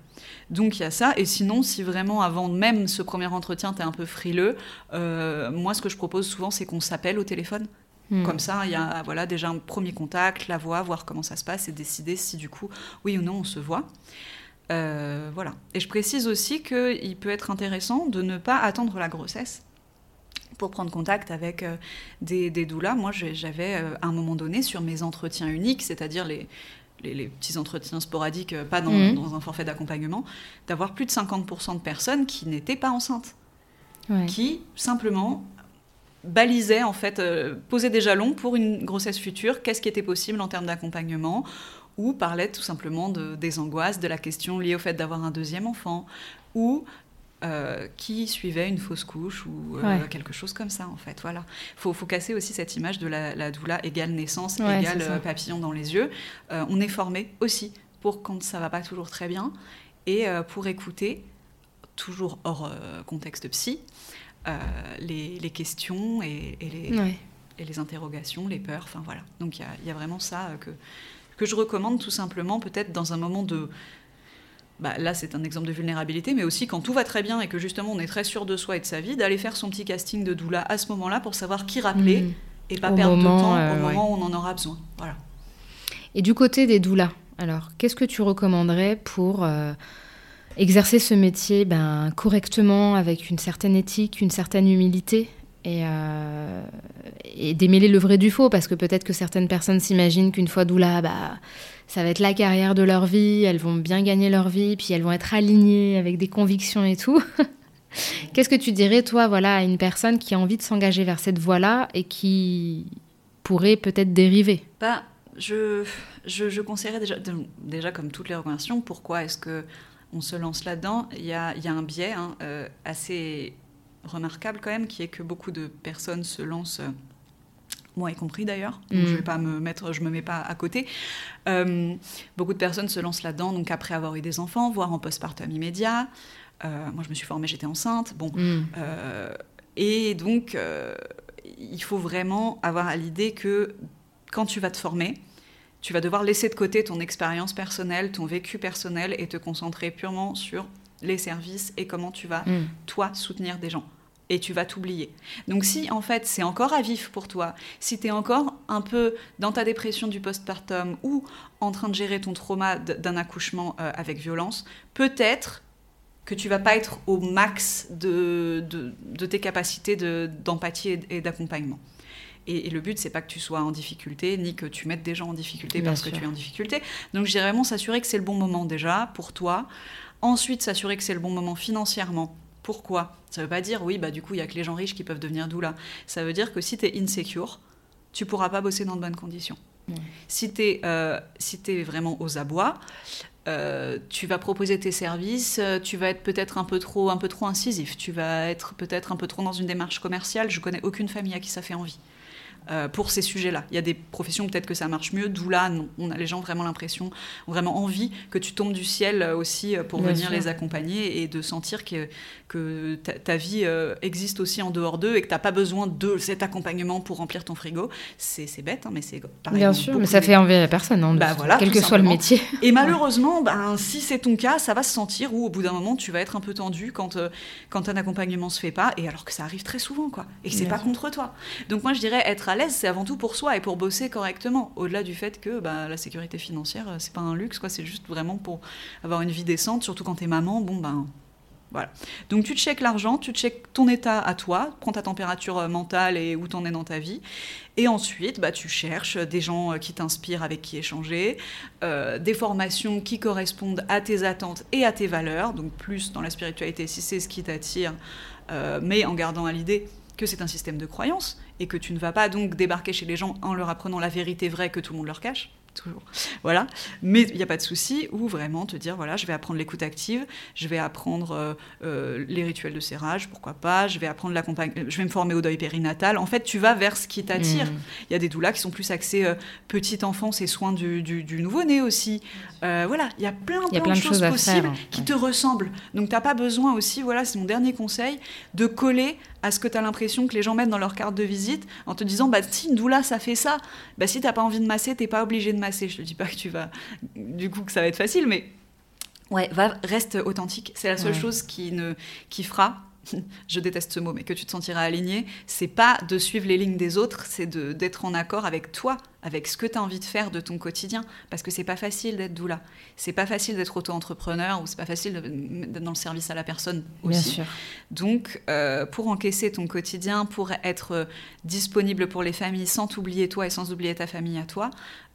B: Donc il y a ça. Et sinon, si vraiment avant même ce premier entretien, tu es un peu frileux, euh, moi ce que je propose souvent, c'est qu'on s'appelle au téléphone.
A: Hmm.
B: Comme ça, il y a voilà, déjà un premier contact, la voix, voir comment ça se passe et décider si du coup, oui ou non, on se voit. Euh, voilà. Et je précise aussi qu'il peut être intéressant de ne pas attendre la grossesse pour prendre contact avec euh, des, des doulas. Moi, j'avais euh, à un moment donné sur mes entretiens uniques, c'est-à-dire les, les, les petits entretiens sporadiques, pas dans,
A: Mhm.
B: dans un forfait d'accompagnement, d'avoir plus de 50% de personnes qui n'étaient pas enceintes
A: Ouais.
B: qui simplement balisait en fait, euh, posait des jalons pour une grossesse future, qu'est-ce qui était possible en termes d'accompagnement, ou parlait tout simplement de, des angoisses, de la question liée au fait d'avoir un deuxième enfant, ou euh, qui suivait une fausse couche ou euh,
A: Ouais.
B: quelque chose comme ça en fait. Voilà. Faut, faut casser aussi cette image de la, la doula égale naissance,
A: Ouais,
B: égale papillon dans les yeux. On est formé aussi pour quand ça va pas toujours très bien et pour écouter toujours hors contexte psy, les, les questions et, et les,
A: Ouais.
B: et les interrogations, les peurs, enfin voilà. Donc il y a- il y, a vraiment ça euh, que, que je recommande tout simplement, peut-être dans un moment de... Bah, là, c'est un exemple de vulnérabilité, mais aussi quand tout va très bien et que justement on est très sûr de soi et de sa vie, d'aller faire son petit casting de doula à ce moment-là pour savoir qui rappeler
A: Hmm.
B: et pas
A: Au
B: perdre
A: moment,
B: de temps
A: euh,
B: au
A: ouais.
B: moment où on en aura besoin. Voilà.
A: Et du côté des doulas, alors, qu'est-ce que tu recommanderais pour euh, exercer ce métier ben, correctement, avec une certaine éthique, une certaine humilité et, euh, et démêler le vrai du faux Parce que peut-être que certaines personnes s'imaginent qu'une fois doula, bah, ça va être la carrière de leur vie, elles vont bien gagner leur vie, puis elles vont être alignées avec des convictions et tout. Qu'est-ce que tu dirais, toi, voilà, à une personne qui a envie de s'engager vers cette voie-là et qui pourrait peut-être dériver?
B: Bah, je, je, je conseillerais déjà, déjà comme toutes les recommandations, pourquoi est-ce que on se lance là-dedans Il y a, il y a un biais hein, euh, assez remarquable quand même, qui est que beaucoup de personnes se lancent, euh, moi y compris d'ailleurs,
A: Mhm.
B: je vais pas me mettre, je me mets pas à côté. Euh, beaucoup de personnes se lancent là-dedans, donc après avoir eu des enfants, voire en postpartum immédiat. Moi, je me suis formée, j'étais enceinte. Bon, euh, et donc, il faut vraiment avoir à l'idée que quand tu vas te former, tu vas devoir laisser de côté ton expérience personnelle, ton vécu personnel et te concentrer purement sur les services et comment tu vas,
A: Hmm.
B: toi, soutenir des gens. Et tu vas t'oublier. Donc si en fait c'est encore à vif pour toi, si tu es encore un peu dans ta dépression du postpartum ou en train de gérer ton trauma d'un accouchement euh, avec violence, peut-être que tu vas pas être au max de, de, de tes capacités de- d'empathie et d'accompagnement. Et, et le but, c'est pas que tu sois en difficulté, ni que tu mettes des gens en difficulté
A: Bien
B: parce que tu es en difficulté. Donc, je dirais vraiment s'assurer que c'est le bon moment déjà pour toi. Ensuite, s'assurer que c'est le bon moment financièrement. Pourquoi? Ça veut pas dire, oui, bah du coup, il y a que les gens riches qui peuvent devenir doula. Ça veut dire que si tu es insecure, tu pourras pas bosser dans de bonnes conditions. Si tu es, si t'es vraiment aux abois, euh, tu vas proposer tes services, euh, tu vas être peut-être un peu trop, un peu trop incisif, tu vas être peut-être un peu trop dans une démarche commerciale. Je connais aucune famille à qui ça fait envie. Euh, pour ces sujets-là. Il y a des professions peut-être que ça marche mieux, d'où là, non. On a les gens vraiment l'impression, ont vraiment envie que tu tombes du ciel euh, aussi euh, pour venir les accompagner et de sentir que, que ta, vie existe aussi en dehors d'eux et que tu n'as pas besoin de cet accompagnement pour remplir ton frigo. C'est bête, hein, mais c'est
A: pareil. Bien sûr, mais ça fait envie à personne, hein, bah, voilà, quel que soit le métier.
B: Et malheureusement, ben, si c'est ton cas, ça va se sentir où au bout d'un moment, tu vas être un peu tendu quand, quand un accompagnement se fait pas, et alors que ça arrive très souvent, quoi. Et que c'est pas contre toi. Donc moi, je dirais être à l'aise, c'est avant tout pour soi et pour bosser correctement. Au-delà du fait que bah, la sécurité financière, euh, c'est pas un luxe, quoi. C'est juste vraiment pour avoir une vie décente, surtout quand t'es maman. Bon, ben. Voilà. Donc tu checkes l'argent, tu checkes ton état à toi, prends ta température euh, mentale et où t'en es dans ta vie. Et ensuite, bah, tu cherches des gens euh, qui t'inspirent, avec qui échanger, des formations qui correspondent à tes attentes et à tes valeurs, donc plus dans la spiritualité si c'est ce qui t'attire, mais en gardant à l'idée que c'est un système de croyance et que tu ne vas pas donc débarquer chez les gens en leur apprenant la vérité vraie que tout le monde leur cache toujours. Voilà. Mais il n'y a pas de souci, ou vraiment te dire, voilà, je vais apprendre l'écoute active, je vais apprendre euh, euh, les rituels de serrage, pourquoi pas, je vais apprendre l'accompagnement, je vais me former au deuil périnatal. En fait, tu vas vers ce qui t'attire. Hmm. Il y a des doulas qui sont plus axés euh, petite enfance et soins du, du, nouveau-né aussi. voilà, il y a plein, plein, de, choses, possibles qui te ressemblent. Donc, tu n'as pas besoin aussi, voilà, c'est mon dernier conseil, de coller à ce que tu as l'impression que les gens mettent dans leur carte de visite en te disant bah si doula ça fait ça. Bah si t'as pas envie de masser t'es pas obligé de masser. Je te dis pas que tu vas du coup que ça va être facile mais ouais va reste authentique. C'est la seule chose qui ne qui fera je déteste ce mot, mais que tu te sentiras aligné, c'est pas de suivre les lignes des autres, c'est d'être en accord avec toi, avec ce que tu as envie de faire de ton quotidien. Parce que c'est pas facile d'être doula. C'est pas facile d'être auto-entrepreneur ou c'est pas facile d'être dans le service à la personne aussi. Bien sûr. Donc, euh, pour encaisser ton quotidien, pour être euh, disponible pour les familles sans t'oublier toi et sans oublier ta famille à toi,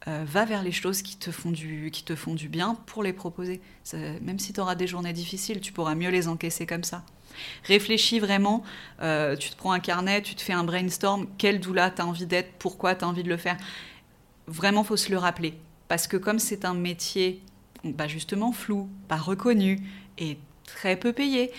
B: euh, va vers les choses qui te font du, qui te font du bien pour les proposer. même si tu auras des journées difficiles, tu pourras mieux les encaisser comme ça. Réfléchis vraiment, euh, tu te prends un carnet, tu te fais un brainstorm, quel doula tu as envie d'être, pourquoi tu as envie de le faire. Vraiment, faut se le rappeler. Parce que comme c'est un métier, bah justement, flou, pas reconnu et très peu payé,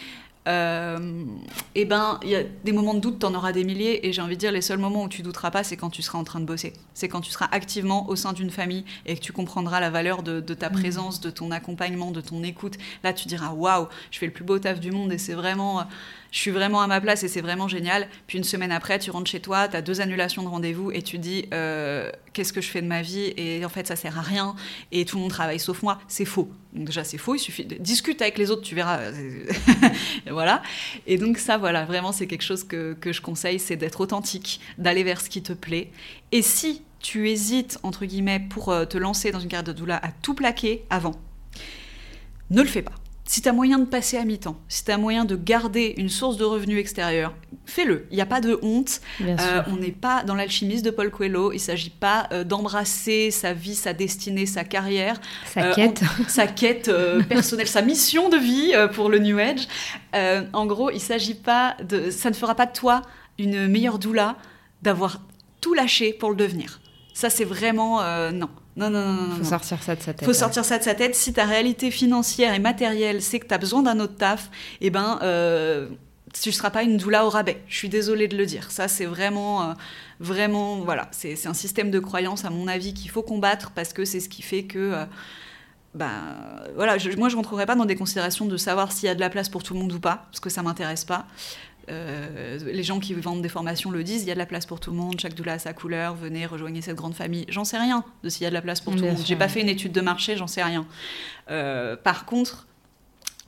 B: eh ben, il y a des moments de doute, tu en auras des milliers, et j'ai envie de dire, les seuls moments où tu douteras pas, c'est quand tu seras en train de bosser. C'est quand tu seras activement au sein d'une famille et que tu comprendras la valeur de, ta mmh. présence, de ton accompagnement, de ton écoute. Là, tu diras, waouh, je fais le plus beau taf du monde, et c'est vraiment je suis vraiment à ma place et c'est vraiment génial. Puis une semaine après, tu rentres chez toi, tu as deux annulations de rendez-vous et tu dis euh, qu'est-ce que je fais de ma vie Et en fait, ça sert à rien et tout le monde travaille sauf moi. C'est faux. Donc déjà, c'est faux. Il suffit de discuter avec les autres, tu verras. voilà. Et donc ça, voilà, vraiment, c'est quelque chose que, que je conseille, c'est d'être authentique, d'aller vers ce qui te plaît. Et si tu hésites, entre guillemets, pour euh, te lancer dans une carrière de doula à tout plaquer avant, ne le fais pas si tu as moyen de passer à mi-temps, si tu as moyen de garder une source de revenus extérieure, fais-le. Il n'y a pas de honte. Euh, on n'est pas dans l'alchimiste de Paul Coelho. Il ne s'agit pas euh, d'embrasser sa vie, sa destinée, sa carrière.
A: Sa euh, quête.
B: sa quête personnelle, sa mission de vie pour le New Age. en gros, il s'agit pas de... Ça ne fera pas de toi une meilleure doula d'avoir tout lâché pour le devenir. Ça, c'est vraiment... non. Non, non, non,
A: non. Faut sortir ça de sa tête.
B: Faut sortir ça de sa tête. Si ta réalité financière et matérielle, c'est que tu as besoin d'un autre taf, eh ben, euh, tu ne seras pas une doula au rabais. Je suis désolée de le dire. Ça, c'est vraiment, euh, vraiment, voilà, c'est un système de croyance, à mon avis, qu'il faut combattre parce que c'est ce qui fait que. Euh, ben, voilà, moi je rentrerai pas dans des considérations de savoir s'il y a de la place pour tout le monde ou pas, parce que ça m'intéresse pas. Euh, les gens qui vendent des formations le disent, il y a de la place pour tout le monde, chaque doula a sa couleur, venez, rejoignez cette grande famille. J'en sais rien de s'il y a de la place pour tout le monde. J'ai pas fait une étude de marché, j'en sais rien. Euh, par contre,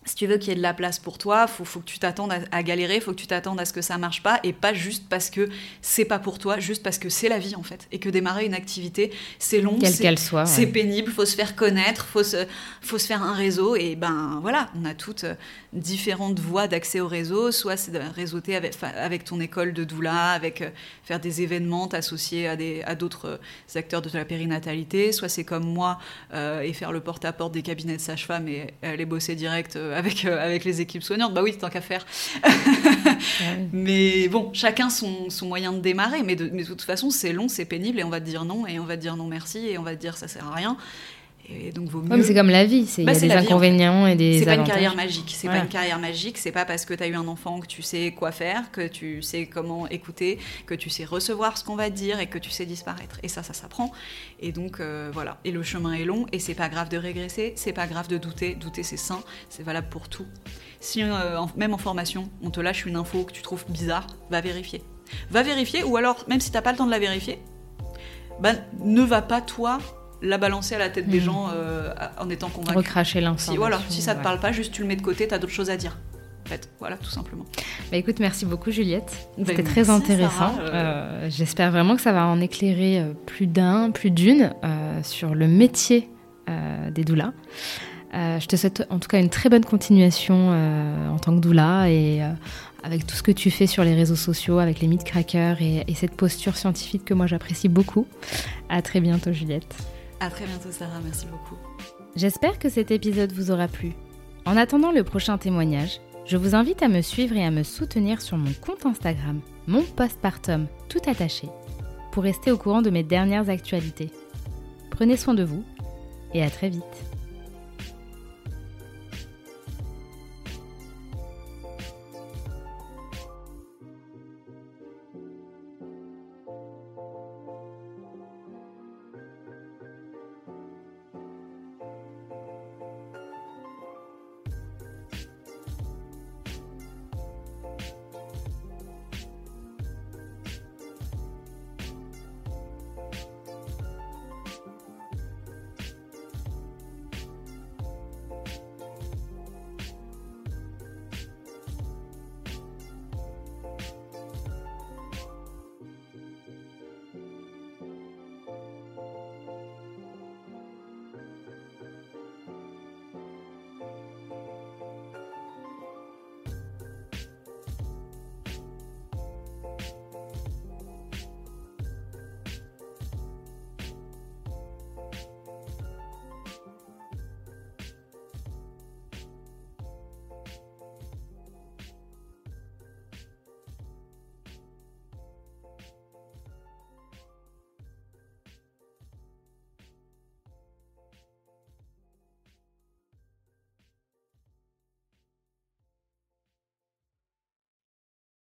B: si tu veux qu'il y ait de la place pour toi, faut, faut que tu t'attendes à, galérer, faut que tu t'attendes à ce que ça marche pas, et pas juste parce que c'est pas pour toi, juste parce que c'est la vie en fait, et que démarrer une activité, c'est long,
A: quelle qu'elle soit,
B: c'est pénible, faut se faire connaître, faut se, faut se faire un réseau, et ben voilà, on a toutes euh, différentes voies d'accès au réseau, soit c'est de réseauter avec, avec ton école de doula, avec euh, faire des événements, t'associer à des à d'autres euh, acteurs de la périnatalité, soit c'est comme moi et faire le porte-à-porte des cabinets de sage-femme et aller bosser direct avec, euh, avec les équipes soignantes. Bah oui, tant qu'à faire. Mais bon, chacun son, son, moyen de démarrer. Mais de, mais de toute façon, c'est long, c'est pénible et on va te dire non et on va te dire non merci et on va te dire ça sert à rien. Et donc, vaut mieux.
A: Ouais, mais c'est comme la vie, c'est-
B: Bah,
A: des
B: la vie, en fait.
A: inconvénients et des
B: C'est pas une carrière magique. C'est
A: Voilà.
B: pas une carrière magique. C'est pas parce que tu as eu un enfant que tu sais quoi faire, que tu sais comment écouter, que tu sais recevoir ce qu'on va te dire et que tu sais disparaître. Et ça, ça s'apprend. Et donc euh, voilà. Et le chemin est long et c'est pas grave de régresser. C'est pas grave de douter. Douter, c'est sain. C'est valable pour tout. Si euh, en- même en formation, on te lâche une info que tu trouves bizarre, va vérifier. Va vérifier ou alors même si t'as pas le temps de la vérifier, bah, ne va pas toi la balancer à la tête des
A: Mhm.
B: gens euh, en étant convaincu.
A: Recracher l'information.
B: Si, voilà, si ça te
A: ouais.
B: parle pas, juste tu le mets de côté, t'as d'autres choses à dire. En fait, voilà, tout simplement.
A: Bah écoute, merci beaucoup Juliette.
B: Ben,
A: C'était très intéressant.
B: Euh.
A: Euh, J'espère vraiment que ça va en éclairer plus d'un, plus d'une euh, sur le métier des doulas. Je te souhaite en tout cas une très bonne continuation en tant que doula et avec tout ce que tu fais sur les réseaux sociaux, avec les mythes crackers et, et cette posture scientifique que moi j'apprécie beaucoup. À très bientôt Juliette.
B: À très bientôt, Sarah, merci beaucoup.
A: J'espère que cet épisode vous aura plu. En attendant le prochain témoignage, je vous invite à me suivre et à me soutenir sur mon compte Instagram, mon postpartum tout attaché, pour rester au courant de mes dernières actualités. Prenez soin de vous et à très vite.